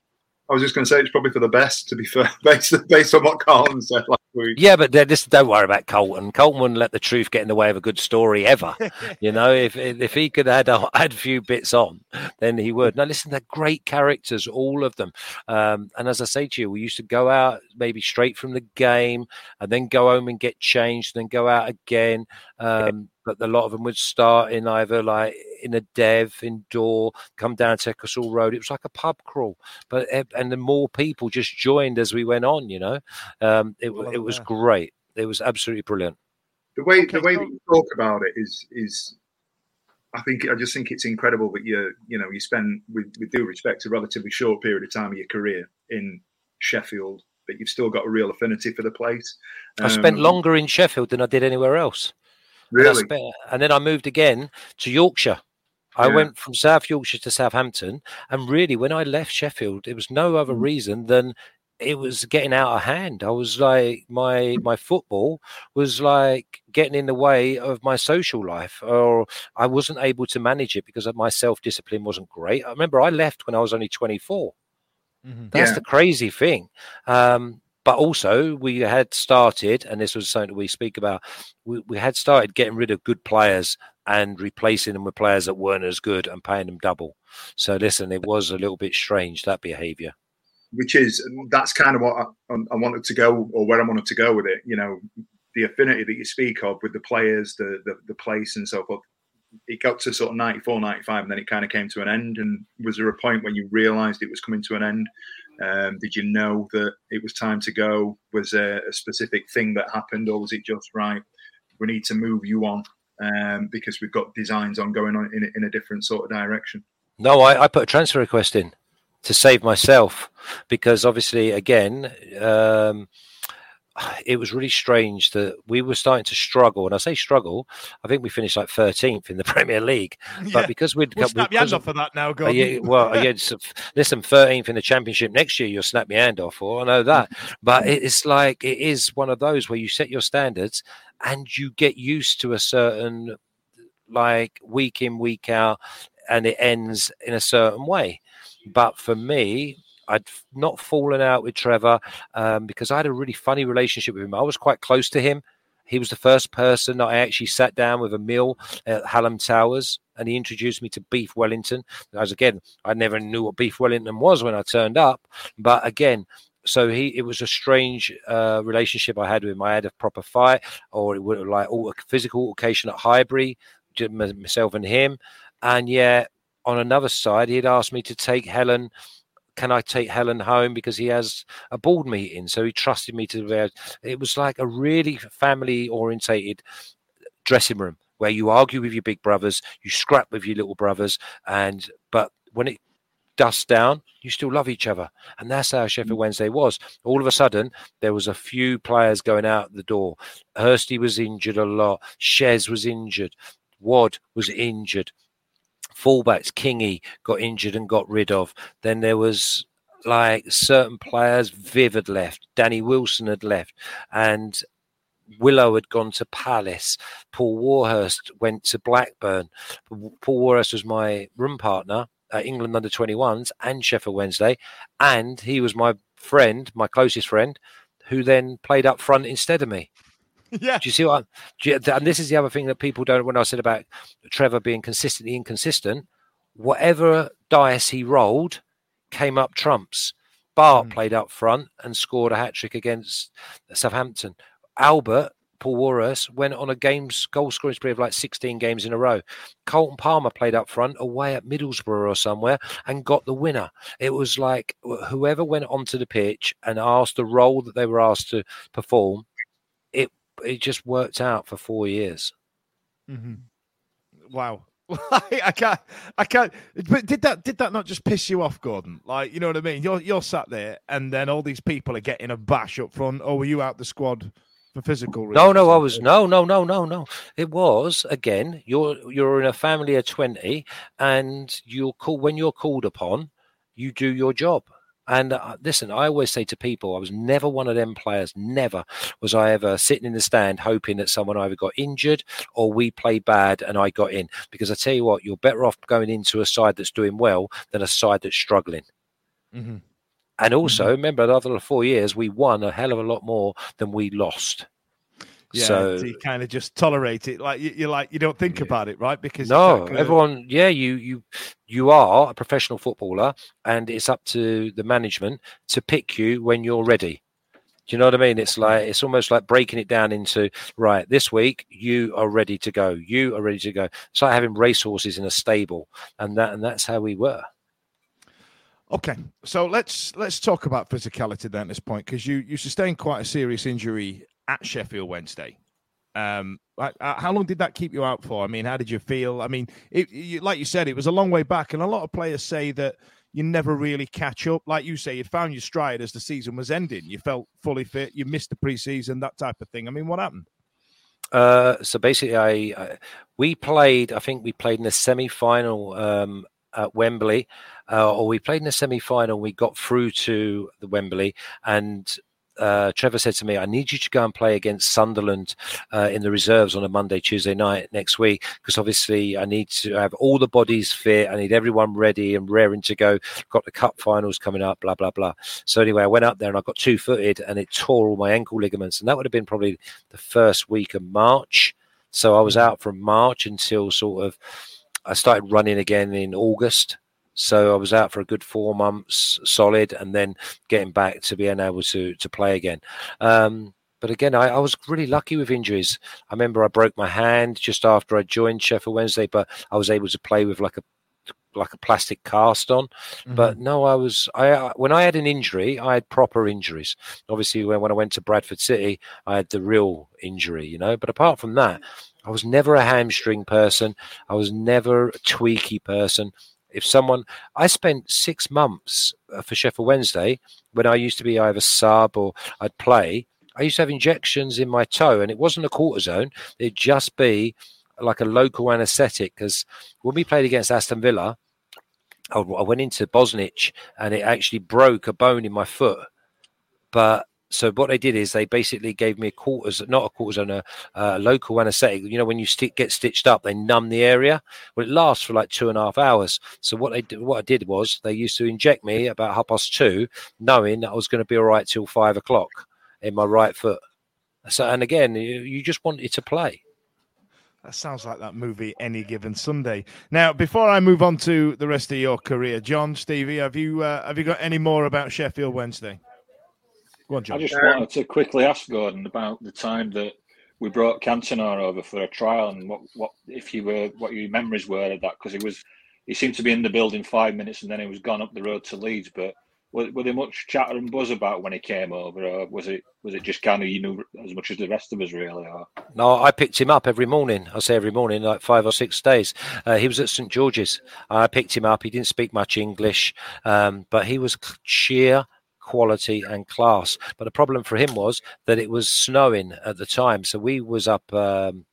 I was just going to say it's probably for the best, to be fair, based based on what Carlton said last week. Yeah, but just don't worry about Carlton. Carlton wouldn't let the truth get in the way of a good story ever. you know, if if he could add a, add a few bits on, then he would. Now, listen, they're great characters, all of them. Um, and as I say to you, we used to go out maybe straight from the game, and then go home and get changed, and then go out again. Um, but a lot of them would start in either like in a dev indoor, come down Ecclesall Road. It was like a pub crawl, but and the more people just joined as we went on. You know, um, it Well, it was great. It was absolutely brilliant. The way Okay, the way so- that you talk about it is is I think I just think it's incredible that you you know you spend with, with due respect a relatively short period of time of your career in Sheffield, but you've still got a real affinity for the place. I spent Um, longer in Sheffield than I did anywhere else. And, Really, spent- and then I moved again to Yorkshire. I Yeah. went from South Yorkshire to Southampton, and really, when I left Sheffield, it was no other Mm. reason than it was getting out of hand. I was like my my football was like getting in the way of my social life, or I wasn't able to manage it because my self discipline wasn't great. I remember I left when I was only twenty four. Mm-hmm. That's yeah. the crazy thing. Um, but also, we had started, and this was something we speak about. We, we had started getting rid of good players and replacing them with players that weren't as good and paying them double. So, listen, it was a little bit strange that behaviour which is um, that's kind of what I, um, I, wanted to go or where I wanted to go with it. You know, the affinity that you speak of with the players, the the, the place, and so forth. It got to sort of 94, 95, and then it kind of came to an end. And was there a point when you realised it was coming to an end? Um, did you know that it was time to go? Was there a specific thing that happened, or was it just right? We need to move you on um, because we've got designs on going on in, in a different sort of direction. No, I, I put a transfer request in to save myself because obviously again um, it was really strange that we were starting to struggle and i say struggle i think we finished like 13th in the premier league yeah. but because we'd we'll snap your hand off for that now go uh, yeah, well yeah listen 13th in the championship next year you'll snap your hand off for i know that but it's like it is one of those where you set your standards and you get used to a certain like week in week out and it ends in a certain way but for me, I'd not fallen out with Trevor um, because I had a really funny relationship with him. I was quite close to him. He was the first person that I actually sat down with a meal at Hallam Towers, and he introduced me to Beef Wellington. As again, I never knew what Beef Wellington was when I turned up, but again, so he it was a strange uh, relationship I had with him. I had a proper fight, or it would have like all a physical occasion at Highbury, myself and him, and yet on another side, he'd asked me to take Helen. Can I take Helen home because he has a board meeting? So he trusted me to. It was like a really family orientated dressing room where you argue with your big brothers, you scrap with your little brothers, and but when it dusts down, you still love each other. And that's how Sheffield mm. Wednesday was. All of a sudden, there was a few players going out the door. Hursty was injured a lot. Shez was injured. Wad was injured fullbacks, Kingy got injured and got rid of. Then there was like certain players, Viv had left, Danny Wilson had left, and Willow had gone to Palace. Paul Warhurst went to Blackburn. Paul Warhurst was my room partner at England under 21s and Sheffield Wednesday. And he was my friend, my closest friend, who then played up front instead of me. Yeah. Do you see what? You, and this is the other thing that people don't. When I said about Trevor being consistently inconsistent, whatever dice he rolled came up trumps. Bart mm. played up front and scored a hat trick against Southampton. Albert Paul Warhurst went on a games goal scoring spree of like 16 games in a row. Carlton Palmer played up front away at Middlesbrough or somewhere and got the winner. It was like whoever went onto the pitch and asked the role that they were asked to perform, it just worked out for four years. Mm-hmm. Wow. I can't, I can't. But did that, did that not just piss you off, Gordon? Like, you know what I mean? You're, you're sat there, and then all these people are getting a bash up front. Or were you out the squad for physical reasons? No, no, I was no, no, no, no, no. It was again. You're, you're in a family of twenty, and you're called when you're called upon. You do your job, and uh, listen, I always say to people, I was never one of them players. Never was I ever sitting in the stand hoping that someone either got injured or we played bad and I got in. Because I tell you what, you're better off going into a side that's doing well than a side that's struggling. Mm-hmm. And also, mm-hmm. remember, after four years, we won a hell of a lot more than we lost. Yeah, so you kind of just tolerate it, like you, are like you don't think about it, right? Because no, everyone, yeah, you you you are a professional footballer, and it's up to the management to pick you when you're ready. Do you know what I mean? It's like it's almost like breaking it down into right. This week you are ready to go. You are ready to go. It's like having racehorses in a stable, and that and that's how we were. Okay, so let's let's talk about physicality then at this point because you you sustained quite a serious injury at Sheffield Wednesday. Um, how long did that keep you out for? I mean, how did you feel? I mean, it, you, like you said, it was a long way back, and a lot of players say that you never really catch up. Like you say, you found your stride as the season was ending. You felt fully fit. You missed the preseason, that type of thing. I mean, what happened? Uh, so basically, I, I, we played. I think we played in the semi-final um, at Wembley, uh, or we played in the semi final. We got through to the Wembley, and uh, Trevor said to me, I need you to go and play against Sunderland uh, in the reserves on a Monday, Tuesday night next week, because obviously I need to have all the bodies fit. I need everyone ready and raring to go. Got the cup finals coming up, blah, blah, blah. So anyway, I went up there and I got two footed and it tore all my ankle ligaments. And that would have been probably the first week of March. So I was out from March until sort of I started running again in August. So I was out for a good four months solid and then getting back to being able to to play again. Um, but again, I, I, was really lucky with injuries. I remember I broke my hand just after I joined Sheffield Wednesday, but I was able to play with like a like a plastic cast on. Mm-hmm. But no, I was I when I had an injury, I had proper injuries. Obviously, when when I went to Bradford City, I had the real injury, you know. But apart from that, I was never a hamstring person. I was never a tweaky person. If someone, I spent six months uh, for Sheffield Wednesday when I used to be either sub or I'd play. I used to have injections in my toe, and it wasn't a cortisone. It'd just be like a local anaesthetic because when we played against Aston Villa, I went into Bosnich and it actually broke a bone in my foot. But so what they did is they basically gave me a cortisone, not a cortisone, a, a local anaesthetic. You know, when you st- get stitched up, they numb the area. Well, it lasts for like two and a half hours. So what they did, what I did was they used to inject me about half past two, knowing that I was going to be all right till five o'clock in my right foot. So and again, you, you just wanted to play. That sounds like that movie Any Given Sunday. Now, before I move on to the rest of your career, John, Stevie, have you uh, have you got any more about Sheffield Wednesday? Go on, John. I just wanted to quickly ask Gordon about the time that we brought Cantona over for a trial and what, what if you were what your memories were of that because he was he seemed to be in the building five minutes and then he was gone up the road to Leeds, but were, were there much chatter and buzz about when he came over, or was it was it just kind of you knew as much as the rest of us really? Or? No, I picked him up every morning. I say every morning, like five or six days. Uh, he was at St George's. I picked him up. He didn't speak much English, um, but he was sheer quality and class. But the problem for him was that it was snowing at the time, so we was up. Um,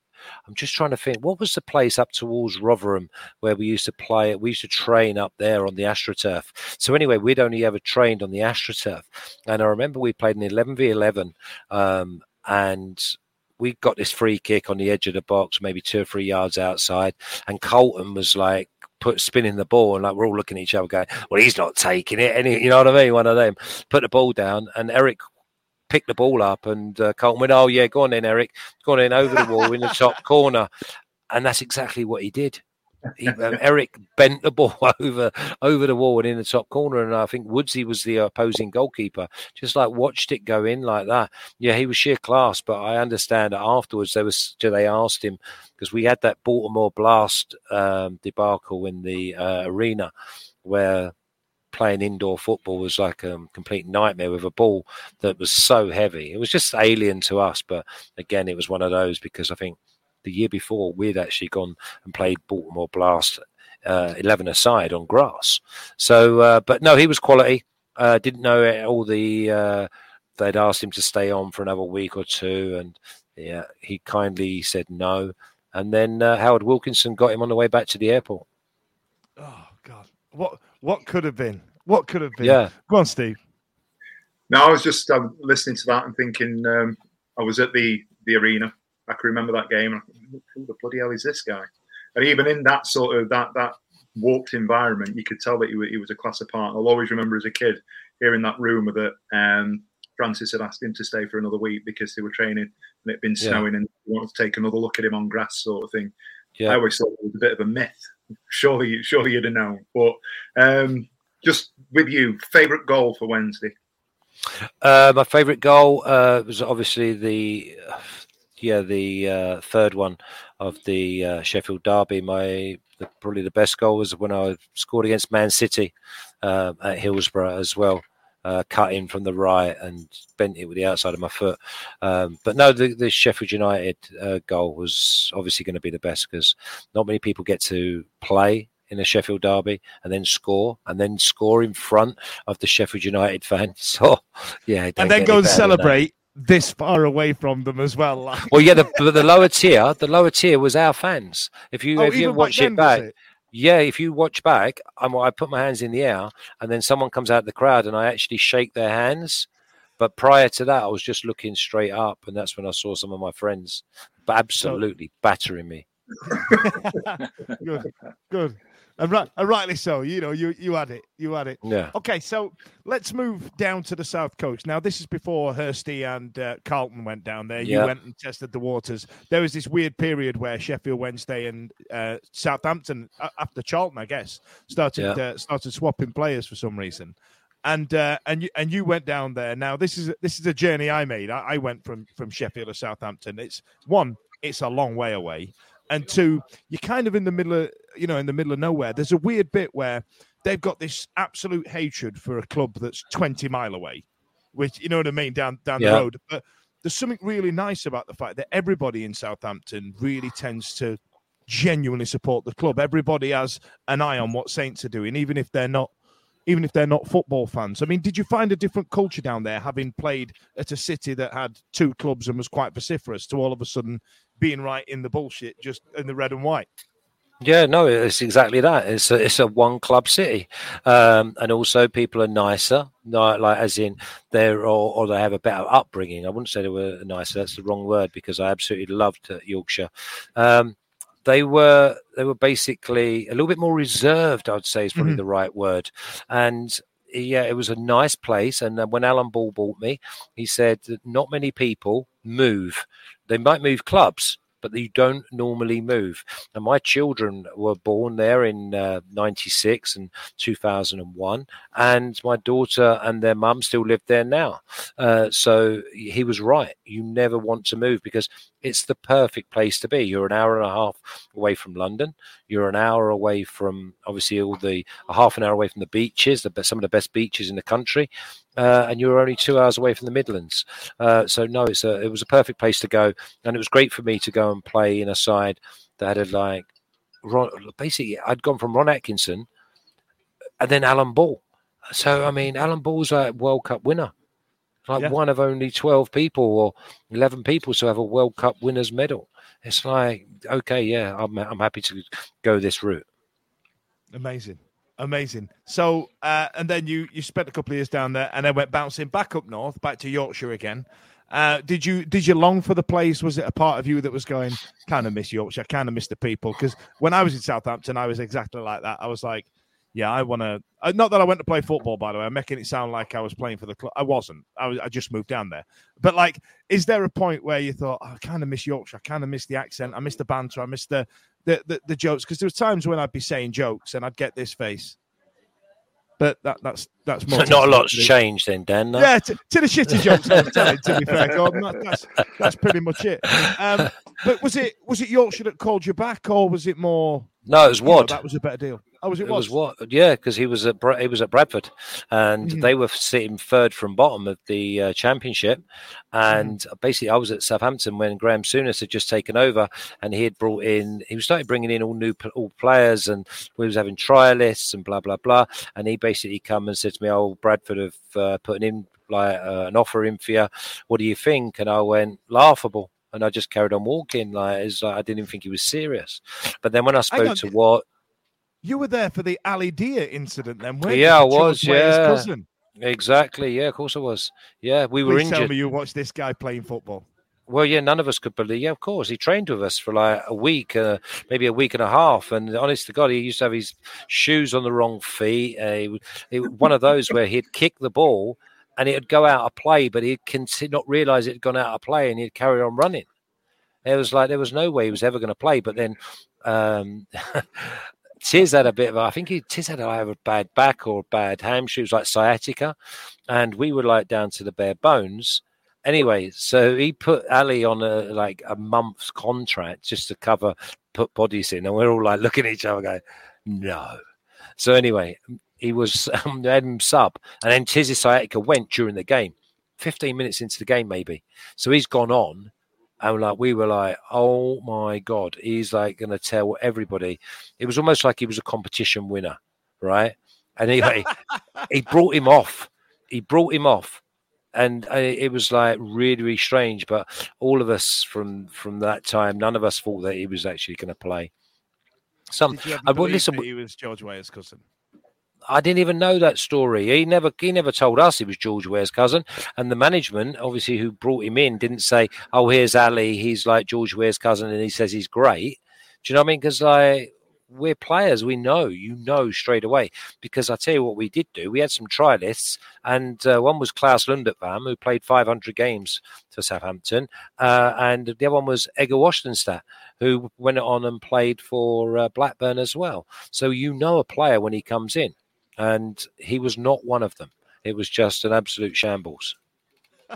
I'm just trying to think what was the place up towards Rotherham where we used to play We used to train up there on the AstroTurf. So anyway, we'd only ever trained on the AstroTurf, and I remember we played an 11 v 11, um, and we got this free kick on the edge of the box, maybe two or three yards outside, and Carlton was like put spinning the ball, and like we're all looking at each other, going, "Well, he's not taking it." Any, you know what I mean? One of them put the ball down, and Eric picked the ball up, and uh, Carlton went, "Oh yeah, go on then, Eric, go on in over the wall in the top corner," and that's exactly what he did. He, um, Eric bent the ball over over the wall and in the top corner, and I think Woodsy was the opposing goalkeeper. Just like watched it go in like that. Yeah, he was sheer class. But I understand that afterwards they was they asked him because we had that Baltimore Blast um, debacle in the uh, arena where playing indoor football was like a complete nightmare with a ball that was so heavy. It was just alien to us. But again, it was one of those because I think the year before we'd actually gone and played Baltimore Blast uh, 11 aside on grass. So, uh, but no, he was quality. Uh, didn't know all the, uh, they'd asked him to stay on for another week or two. And yeah, he kindly said no. And then uh, Howard Wilkinson got him on the way back to the airport. Oh, God. What, what could have been? What could have been? Yeah. Go on, Steve. No, I was just um, listening to that and thinking um, I was at the, the arena I can remember that game. Who the bloody hell is this guy? And even in that sort of that that warped environment, you could tell that he, he was a class apart. I'll always remember as a kid hearing that rumor that um, Francis had asked him to stay for another week because they were training and it'd been snowing yeah. and he wanted to take another look at him on grass, sort of thing. Yeah. I always thought it was a bit of a myth. Surely, surely you'd have known. But um, just with you, favourite goal for Wednesday? Uh, my favourite goal uh, was obviously the yeah, the uh, third one of the uh, Sheffield Derby. My the, probably the best goal was when I scored against Man City uh, at Hillsborough as well. Uh, cut in from the right and bent it with the outside of my foot. Um, but no, the, the Sheffield United uh, goal was obviously going to be the best because not many people get to play in a Sheffield derby and then score and then score in front of the Sheffield United fans. So yeah, and then go and celebrate this far away from them as well. well, yeah, the, the lower tier, the lower tier was our fans. If you oh, if you watch it back, it? Yeah, if you watch back, I'm, I put my hands in the air, and then someone comes out of the crowd, and I actually shake their hands. But prior to that, I was just looking straight up, and that's when I saw some of my friends, absolutely battering me. good, good. And, right, and rightly so. You know, you you had it. You had it. Yeah. Okay, so let's move down to the south coast. Now, this is before Hursty and uh, Carlton went down there. You Yeah. went and tested the waters. There was this weird period where Sheffield Wednesday and uh, Southampton, uh, after Charlton, I guess, started Yeah. uh, started swapping players for some reason. And uh, and you and you went down there. Now this is this is a journey I made. I, I went from from Sheffield to Southampton. It's one, it's a long way away, and two, you're kind of in the middle of you know in the middle of nowhere. There's a weird bit where they've got this absolute hatred for a club that's 20 mile away, which you know what I mean down down Yeah. the road. But there's something really nice about the fact that everybody in Southampton really tends to genuinely support the club. Everybody has an eye on what Saints are doing, even if they're not even if they're not football fans. I mean, did you find a different culture down there, having played at a city that had two clubs and was quite vociferous, to all of a sudden being right in the bullshit, just in the red and white? Yeah, no, it's exactly that. It's a, it's a one club city, um, and also people are nicer, like as in they're or, or they have a better upbringing. I wouldn't say they were nicer. That's the wrong word because I absolutely loved uh, Yorkshire. Um, they were they were basically a little bit more reserved. I'd say is probably Mhm. the right word, and yeah, it was a nice place. And uh, when Alan Ball bought me, he said that not many people move. They might move clubs, but you don't normally move. And my children were born there in uh, 96 and 2001. And my daughter and their mum still live there now. Uh, so he was right. You never want to move because it's the perfect place to be. You're an hour and a half away from London. You're an hour away from, obviously, all the, half an hour away from the beaches, the, some of the best beaches in the country. Uh, and you were only two hours away from the Midlands. Uh, so no, it's a, it was a perfect place to go, and it was great for me to go and play in a side that had like, Ron, basically, I'd gone from Ron Atkinson, and then Alan Ball. So I mean, Alan Ball's a World Cup winner, like Yeah. one of only twelve people or eleven people to have a World Cup winners medal. It's like, okay, yeah, I'm I'm happy to go this route. Amazing. Amazing. So, uh, and then you you spent a couple of years down there, and then went bouncing back up north, back to Yorkshire again. Uh, did you did you long for the place? Was it a part of you that was going kind of miss Yorkshire, kind of miss the people? Because when I was in Southampton, I was exactly like that. I was like, yeah, I want to. Uh, not that I went to play football, by the way. I'm making it sound like I was playing for the club. I wasn't. I was. I just moved down there. But like, is there a point where you thought, oh, I kind of miss Yorkshire. I kind of miss the accent. I miss the banter. I miss the the the, the jokes. Because there was times when I'd be saying jokes and I'd get this face. But that that's that's more. Not a lot's changed then, Dan. no? Yeah, to, to the shitty jokes I was telling. To be fair, Gordon, that, that's that's pretty much it. Um, but was it was it Yorkshire that called you back, or was it more? No, it was you know, that was a better deal. Oh, was it, It was what? Yeah, because he was at he was at Bradford, and Mhm. they were sitting third from bottom of the uh, championship. And basically, I was at Southampton when Graham Souness had just taken over, and he had brought in. He was started bringing in all new all players, and we was having trialists and blah blah blah. And he basically come and said to me, "Oh, Bradford have uh, put in like uh, an offer in for you. What do you think?" And I went laughable. And I just carried on walking, like it's like I didn't even think he was serious. But then when I spoke to what You were there for the Ali Dia incident, then, weren't you? Yeah, I was, yeah. cousin. Exactly. Yeah, of course I was. Yeah, we were Please tell me you watched this guy playing football. Well, yeah, none of us could believe. Yeah, of course, he trained with us for like a week, uh, maybe a week and a half. And honest to God, he used to have his shoes on the wrong feet. Uh, he, he, one of those where he'd kick the ball and it'd go out of play, but he'd not realise it had gone out of play, and he'd carry on running. It was like there was no way he was ever going to play. But then um, Tiz had a bit of, I think he, Tiz had either a bad back or bad hamstring, it was like sciatica, and we were like down to the bare bones. Anyway, so he put Ali on a like a month's contract just to cover put bodies in, and we're all like looking at each other, going, "No." So anyway, he was um, sub, and then Tiz's sciatica went during the game, fifteen minutes into the game maybe. So he's gone on, and like we were like, "Oh my god!" He's like going to tell everybody. It was almost like he was a competition winner, right? And anyway, he brought him off. He brought him off, and uh, it was like really, really strange. But all of us from from that time, none of us thought that he was actually going to play. Some. Did you ever I, well, listen, he was George Weah's cousin? I didn't even know that story. He never he never told us he was George Weah's cousin. And the management, obviously, who brought him in, didn't say, "Oh, here's Ali. He's like George Weah's cousin, and he says he's great." Do you know what I mean? Because like we're players, we know, you know straight away. Because I tell you what, we did do. We had some trialists, and uh, one was Claus Lundekvam, who played 500 games for Southampton, uh, and the other one was Egger Washington, who went on and played for uh, Blackburn as well. So you know a player when he comes in and he was not one of them. It was just an absolute shambles.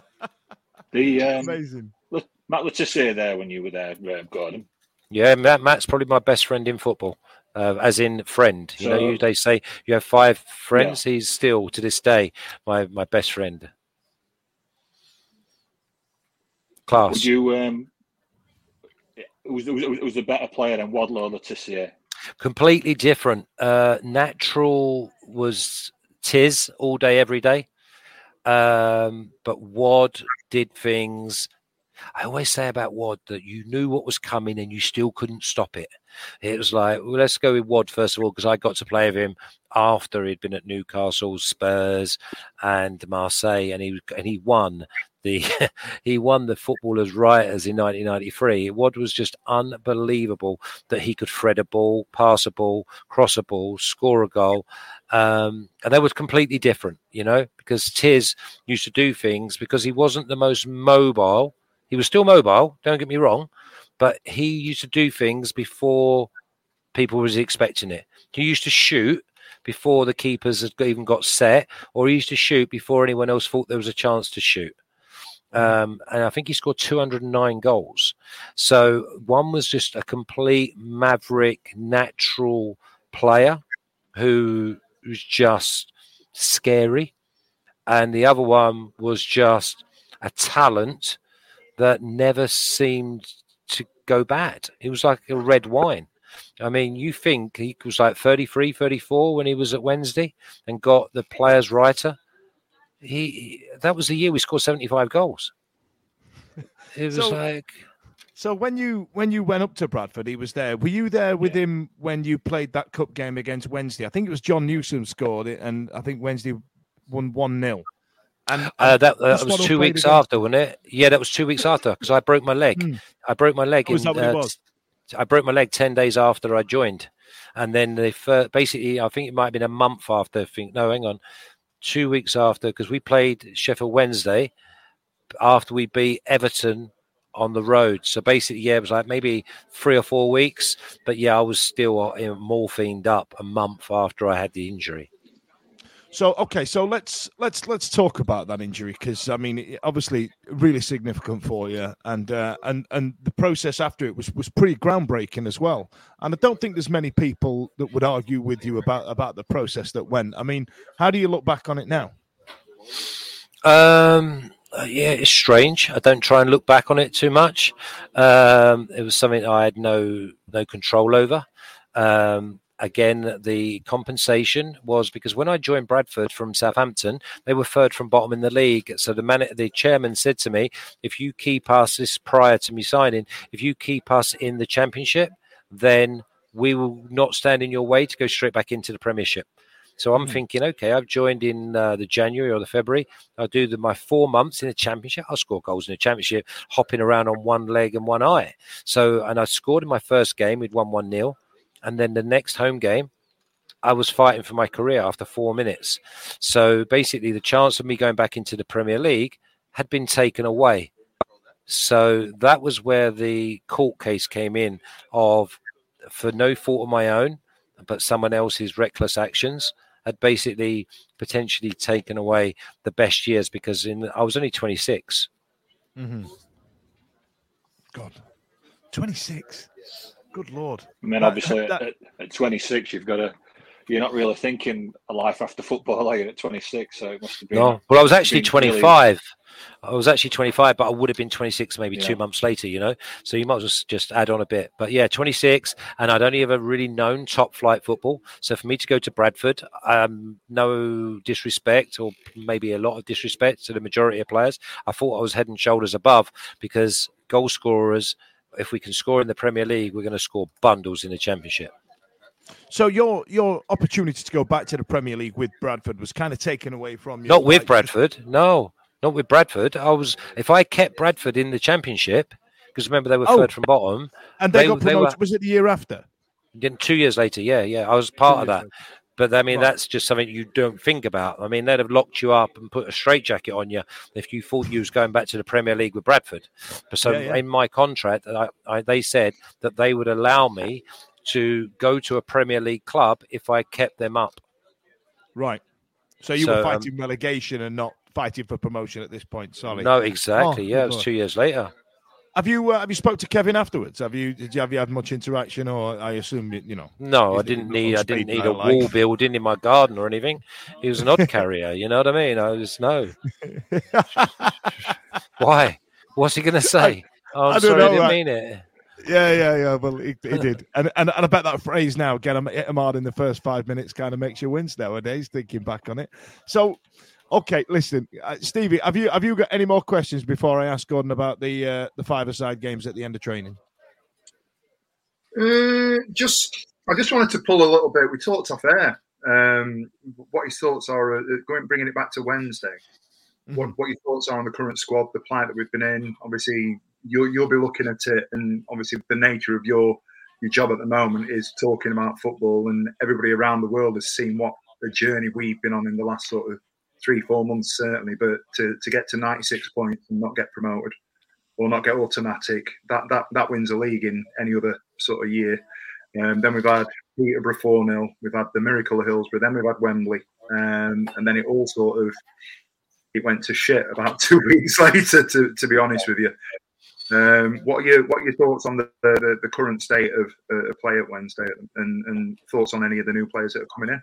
The um, Amazing. look, Matt Le there when you were there, uh, Gordon. Yeah, Matt, Matt's probably my best friend in football, uh, as in friend. You know, you, they say you have five friends. He's still to this day my my best friend. Class. Would you? Um, it was, it was it was a better player than Wadlow Le Tissier. completely different. Uh, natural was Tiz all day, every day. Um, but Wad did things. I always say about Wad that you knew what was coming and you still couldn't stop it. It was like, well, let's go with Wad first of all, because I got to play with him after he'd been at Newcastle, Spurs, and Marseille, and he and he won the he won the footballers' writers in 1993. Wad was just unbelievable that he could thread a ball, pass a ball, cross a ball, score a goal, um, and that was completely different, you know, because Tiz used to do things because he wasn't the most mobile. He was still mobile. Don't get me wrong, but he used to do things before people was expecting it. He used to shoot before the keepers had even got set, or he used to shoot before anyone else thought there was a chance to shoot. Um, and I think he scored 209 goals. So one was just a complete maverick, natural player who was just scary, and the other one was just a talent that never seemed to go bad. It was like a red wine. I mean, you think he was like 33, 34 when he was at Wednesday and got the players' writer. He that was the year we scored 75 goals. It was So- like So when you when you went up to Bradford, he was there. Were you there with him when you played that cup game against Wednesday? I think it was Jon Newsome scored it, and I think Wednesday won one 0 And Uh, that, that's that was two weeks against- after, wasn't it? Yeah, that was two weeks after because I broke my leg. Hmm. I broke my leg. Oh, in, that what it uh, was? I broke my leg ten days after I joined, and then they first, basically I think it might have been a month after. I think no, hang on, two weeks after because we played Sheffield Wednesday after we beat Everton on the road. So basically, yeah, it was like maybe three or four weeks. But yeah, I was still uh, morphined up a month after I had the injury. So okay, so let's let's let's talk about that injury because I mean, obviously, really significant for you, and uh, and and the process after it was was pretty groundbreaking as well. And I don't think there's many people that would argue with you about about the process that went. I mean, how do you look back on it now? Um, uh, yeah, it's strange. I don't try and look back on it too much. Um, it was something I had no no control over. Um, again, the compensation was because when I joined Bradford from Southampton, they were third from bottom in the league. So the man, the chairman said to me, "If you keep us this prior to me signing, if you keep us in the Championship, then we will not stand in your way to go straight back into the Premiership." So I'm thinking, okay, I've joined in uh, the January or the February. I'll do the, my four months in the championship. I'll score goals in the championship, hopping around on one leg and one eye. So, and I scored in my first game. We'd won 1 0. And then the next home game, I was fighting for my career after four minutes. So basically, the chance of me going back into the Premier League had been taken away. So that was where the court case came in of, for no fault of my own, but someone else's reckless actions had basically potentially taken away the best years because in I was only 26. Mm-hmm. God, twenty six. Good lord. And then That- obviously that- at, at 26, you've got to. You're not really thinking a life after football, are you? At 26, so it must have been. No, well, I was actually been really- 25. I was actually 25, but I would have been 26 maybe two months later, you know. So you might as well just add on a bit. But yeah, 26, and I'd only ever really known top flight football. So for me to go to Bradford, um, no disrespect, or maybe a lot of disrespect to the majority of players, I thought I was head and shoulders above because goal scorers, if we can score in the Premier League, we're going to score bundles in the Championship. So your your opportunity to go back to the Premier League with Bradford was kind of taken away from you. Not with Bradford, no, not with Bradford. I was if I kept Bradford in the Championship because remember they were Oh. third from bottom, and they, they- got they promoted. were- was it the year after? Then two years later, yeah, yeah, I was part of that. later. But I mean, Right. that's just something you don't think about. I mean, they'd have locked you up and put a straitjacket on you if you thought you was going back to the Premier League with Bradford. But so Yeah, yeah. in my contract, I, I, they said that they would allow me to go to a Premier League club if I kept them up. Right. So you So, were um, fighting relegation and not fighting for promotion at this point. Sorry. No, exactly. Oh, yeah, it was two years later. Have you uh, have you spoke to Kevin afterwards? Have you did you have you had much interaction, or I assume you, you know? No, I didn't need. I didn't need a like- wall building in my garden or anything. He was an odd carrier. You know what I mean? I was no. Why? What's he going to say? Oh, I don't sorry, know, I didn't right. mean it. Yeah, yeah, yeah. Well, he, he did, and, and and I bet that phrase now, get him hit him hard in the first five minutes, kind of makes you wince nowadays. Thinking back on it, so okay, listen, uh, Stevie, have you have you got any more questions before I ask Gordon about the uh, the five-a-side games at the end of training? Uh, just, I just wanted to pull a little bit. We talked off air. Um, what his thoughts are uh, going, bringing it back to Wednesday. What, what your thoughts are on the current squad, the plight that we've been in. Obviously, you'll you'll be looking at it, and obviously the nature of your your job at the moment is talking about football, and everybody around the world has seen what a journey we've been on in the last sort of three, four months, certainly. But to, to get to 96 points and not get promoted or not get automatic, that that that wins a league in any other sort of year. Um, then we've had Peterborough 4 0, we've had the Miracle of Hillsborough, then we've had Wembley, um, and then it all sort of it went to shit about two weeks later. To, to be honest with you, um, what are your what are your thoughts on the the, the current state of uh, play at Wednesday, and, and thoughts on any of the new players that are coming in?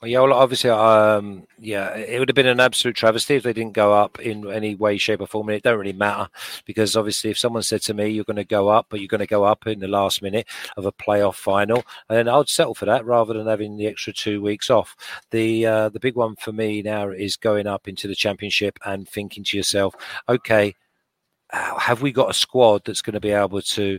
Yeah, well, obviously, um, yeah, it would have been an absolute travesty if they didn't go up in any way, shape, or form. And it don't really matter because obviously, if someone said to me, "You're going to go up, but you're going to go up in the last minute of a playoff final," then I'd settle for that rather than having the extra two weeks off. The uh, the big one for me now is going up into the championship and thinking to yourself, "Okay, have we got a squad that's going to be able to?"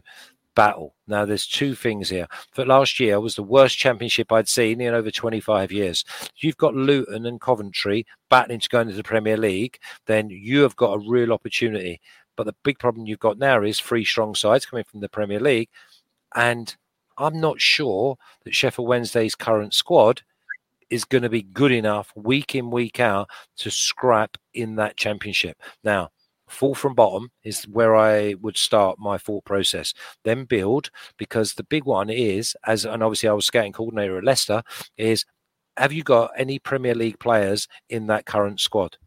battle. Now, there's two things here. For last year was the worst championship I'd seen in over 25 years. You've got Luton and Coventry battling to go into the Premier League, then you have got a real opportunity. But the big problem you've got now is three strong sides coming from the Premier League, and I'm not sure that Sheffield Wednesday's current squad is going to be good enough week in week out to scrap in that championship. Now, fall from bottom is where I would start my thought process. Then build because the big one is as and obviously I was scouting coordinator at Leicester is have you got any Premier League players in that current squad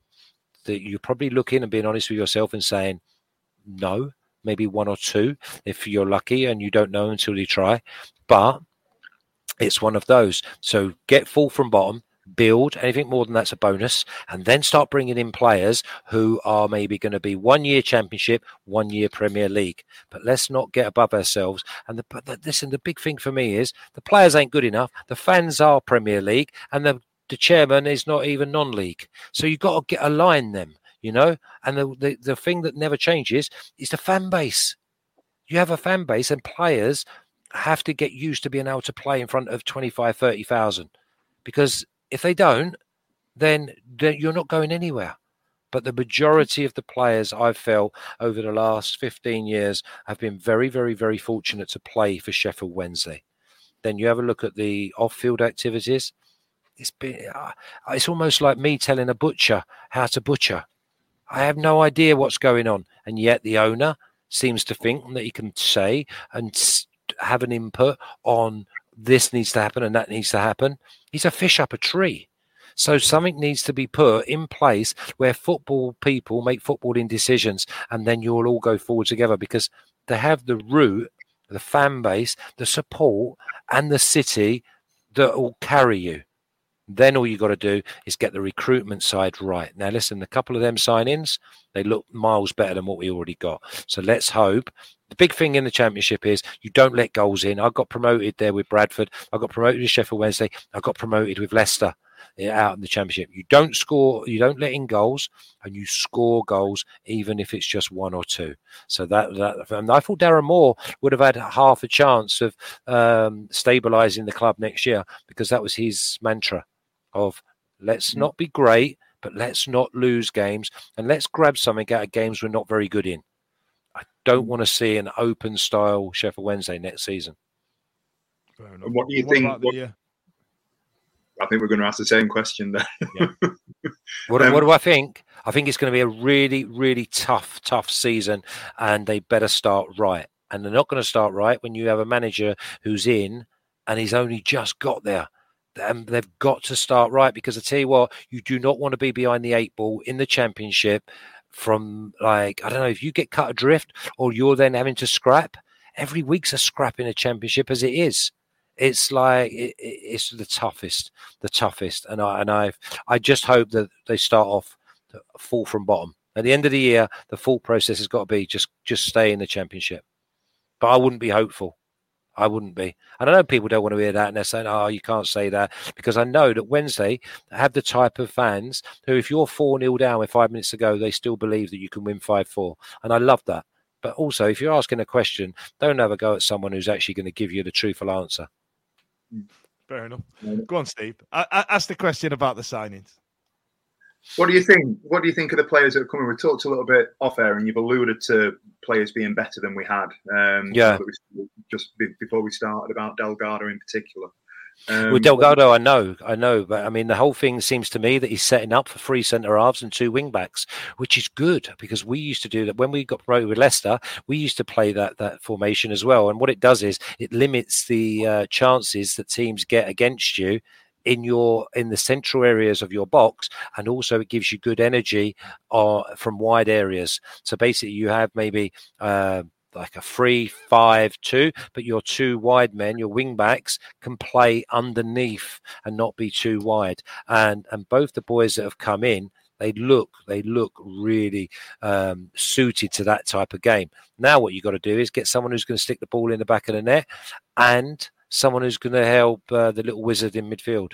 that you probably look in and being honest with yourself and saying no, maybe one or two if you're lucky and you don't know until you try, but it's one of those. So get full from bottom, build anything more than that's a bonus, and then start bringing in players who are maybe going to be one year championship, one year Premier League. But let's not get above ourselves. And the, the, listen, the big thing for me is the players ain't good enough. The fans are Premier League, and the the chairman is not even non-league. So you've got to get align them, you know. And the, the the thing that never changes is the fan base. You have a fan base, and players have to get used to being able to play in front of 25, 30,000. Because if they don't, then, you're not going anywhere. But the majority of the players I've felt over the last 15 years have been very, very, very fortunate to play for Sheffield Wednesday. Then you have a look at the off field activities. It's been, uh, it's almost like me telling a butcher how to butcher. I have no idea what's going on. And yet the owner seems to think that he can say and have an input on this needs to happen and that needs to happen. He's a fish up a tree. So something needs to be put in place where football people make footballing decisions and then you'll all go forward together because they have the root, the fan base, the support, and the city that will carry you. Then all you got to do is get the recruitment side right. Now, listen, a couple of them sign-ins, they look miles better than what we already got. So let's hope. The big thing in the championship is you don't let goals in. I got promoted there with Bradford. I got promoted with Sheffield Wednesday. I got promoted with Leicester. eh, out in the championship. You don't score, you don't let in goals, and you score goals even if it's just one or two. So that that and I thought Darren Moore would have had half a chance of um, stabilising the club next year because that was his mantra of let's mm. not be great, but let's not lose games and let's grab something out of games we're not very good in. I don't mm. want to see an open style Sheffield Wednesday next season. what do you what think? What, the, uh... I think we're going to ask the same question there. Yeah. what, um, what do I think? I think it's going to be a really, really tough, tough season, and they better start right. And they're not going to start right when you have a manager who's in and he's only just got there and they've got to start right because I tell you what, you do not want to be behind the eight ball in the championship from like I don't know if you get cut adrift or you're then having to scrap. Every week's a scrap in a championship as it is. It's like it, it's the toughest, the toughest, and I and I I just hope that they start off full from bottom. At the end of the year, the full process has got to be just just stay in the championship. But I wouldn't be hopeful. I wouldn't be. And I know people don't want to hear that and they're saying, oh, you can't say that because I know that Wednesday have the type of fans who, if you're 4 0 down with five minutes to go, they still believe that you can win 5 4. And I love that. But also, if you're asking a question, don't have a go at someone who's actually going to give you the truthful answer. Mm. Fair enough. Go on, Steve. I, I ask the question about the signings. What do you think? What do you think of the players that are coming? We talked a little bit off air, and you've alluded to players being better than we had. Um, yeah. Just before we started about Delgado in particular. Um, With Delgado, I know, I know, but I mean, the whole thing seems to me that he's setting up for three centre halves and two wing backs, which is good because we used to do that when we got promoted with Leicester. We used to play that that formation as well, and what it does is it limits the uh, chances that teams get against you in your in the central areas of your box and also it gives you good energy uh, from wide areas so basically you have maybe uh, like a three, five, two, but your two wide men, your wing backs, can play underneath and not be too wide. And and both the boys that have come in, they look they look really um, suited to that type of game. Now what you've got to do is get someone who's going to stick the ball in the back of the net and someone who's going to help uh, the little wizard in midfield.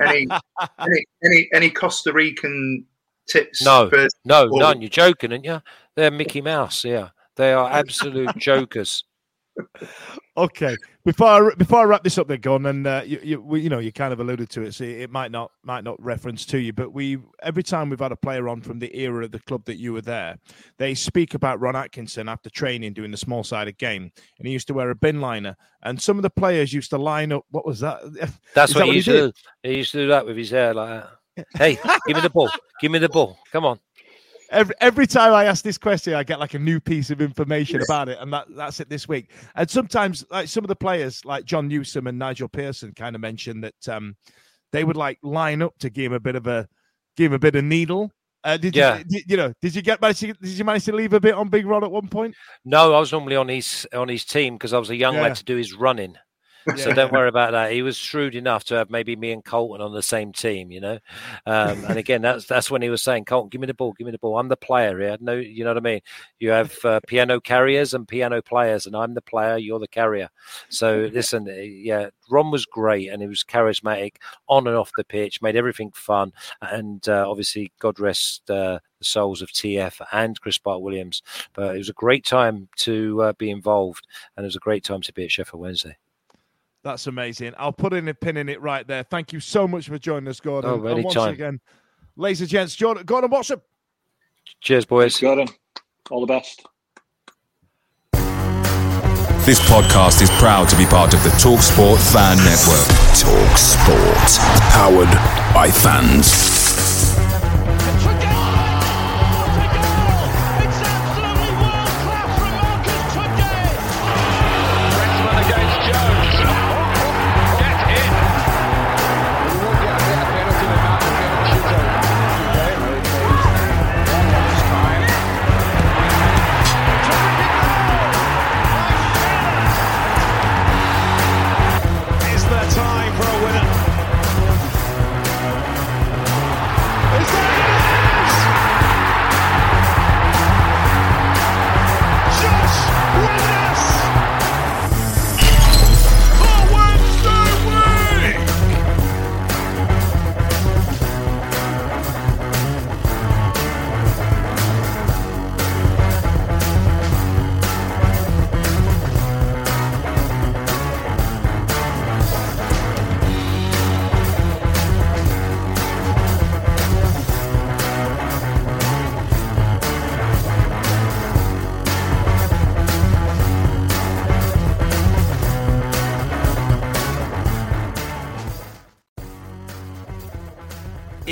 any, any, any, any Costa Rican tips? No, no, none. You're joking, aren't you? They're Mickey Mouse. Yeah, they are absolute jokers okay, before I, before I wrap this up, they're gone, and uh, you, you, you know you kind of alluded to it, so it might not might not reference to you, but we every time we've had a player on from the era of the club that you were there, they speak about Ron Atkinson after training doing the small sided game, and he used to wear a bin liner, and some of the players used to line up. What was that? That's what, that he used to do. He used to do that with his hair like that. Hey, give me the ball. Give me the ball. Come on every every time I ask this question, I get like a new piece of information about it, and that that's it this week. And sometimes, like some of the players, like Jon Newsome and Nigel Pearson, kind of mentioned that um, they would like line up to give him a bit of a give him a bit of needle. Uh, did yeah. you, did, you know? Did you get manage? To, did you manage to leave a bit on Big Ron at one point? No, I was normally on his on his team because I was a young yeah. lad to do his running. So don't worry about that. He was shrewd enough to have maybe me and Carlton on the same team, you know. Um, and again, that's that's when he was saying, "Carlton, give me the ball, give me the ball. I'm the player here." No, you know what I mean. You have uh, piano carriers and piano players, and I'm the player. You're the carrier. So listen, uh, yeah, Ron was great, and he was charismatic on and off the pitch, made everything fun, and uh, obviously, God rest uh, the souls of TF and Chris Bart Williams. But it was a great time to uh, be involved, and it was a great time to be at Sheffield Wednesday. That's amazing. I'll put in a pin in it right there. Thank you so much for joining us, Gordon. Oh, and once time. again, ladies and gents, Gordon, Gordon Watson. Cheers, boys. Thanks, Gordon. All the best. This podcast is proud to be part of the Talk Sport Fan Network. Talk Sport. Powered by fans.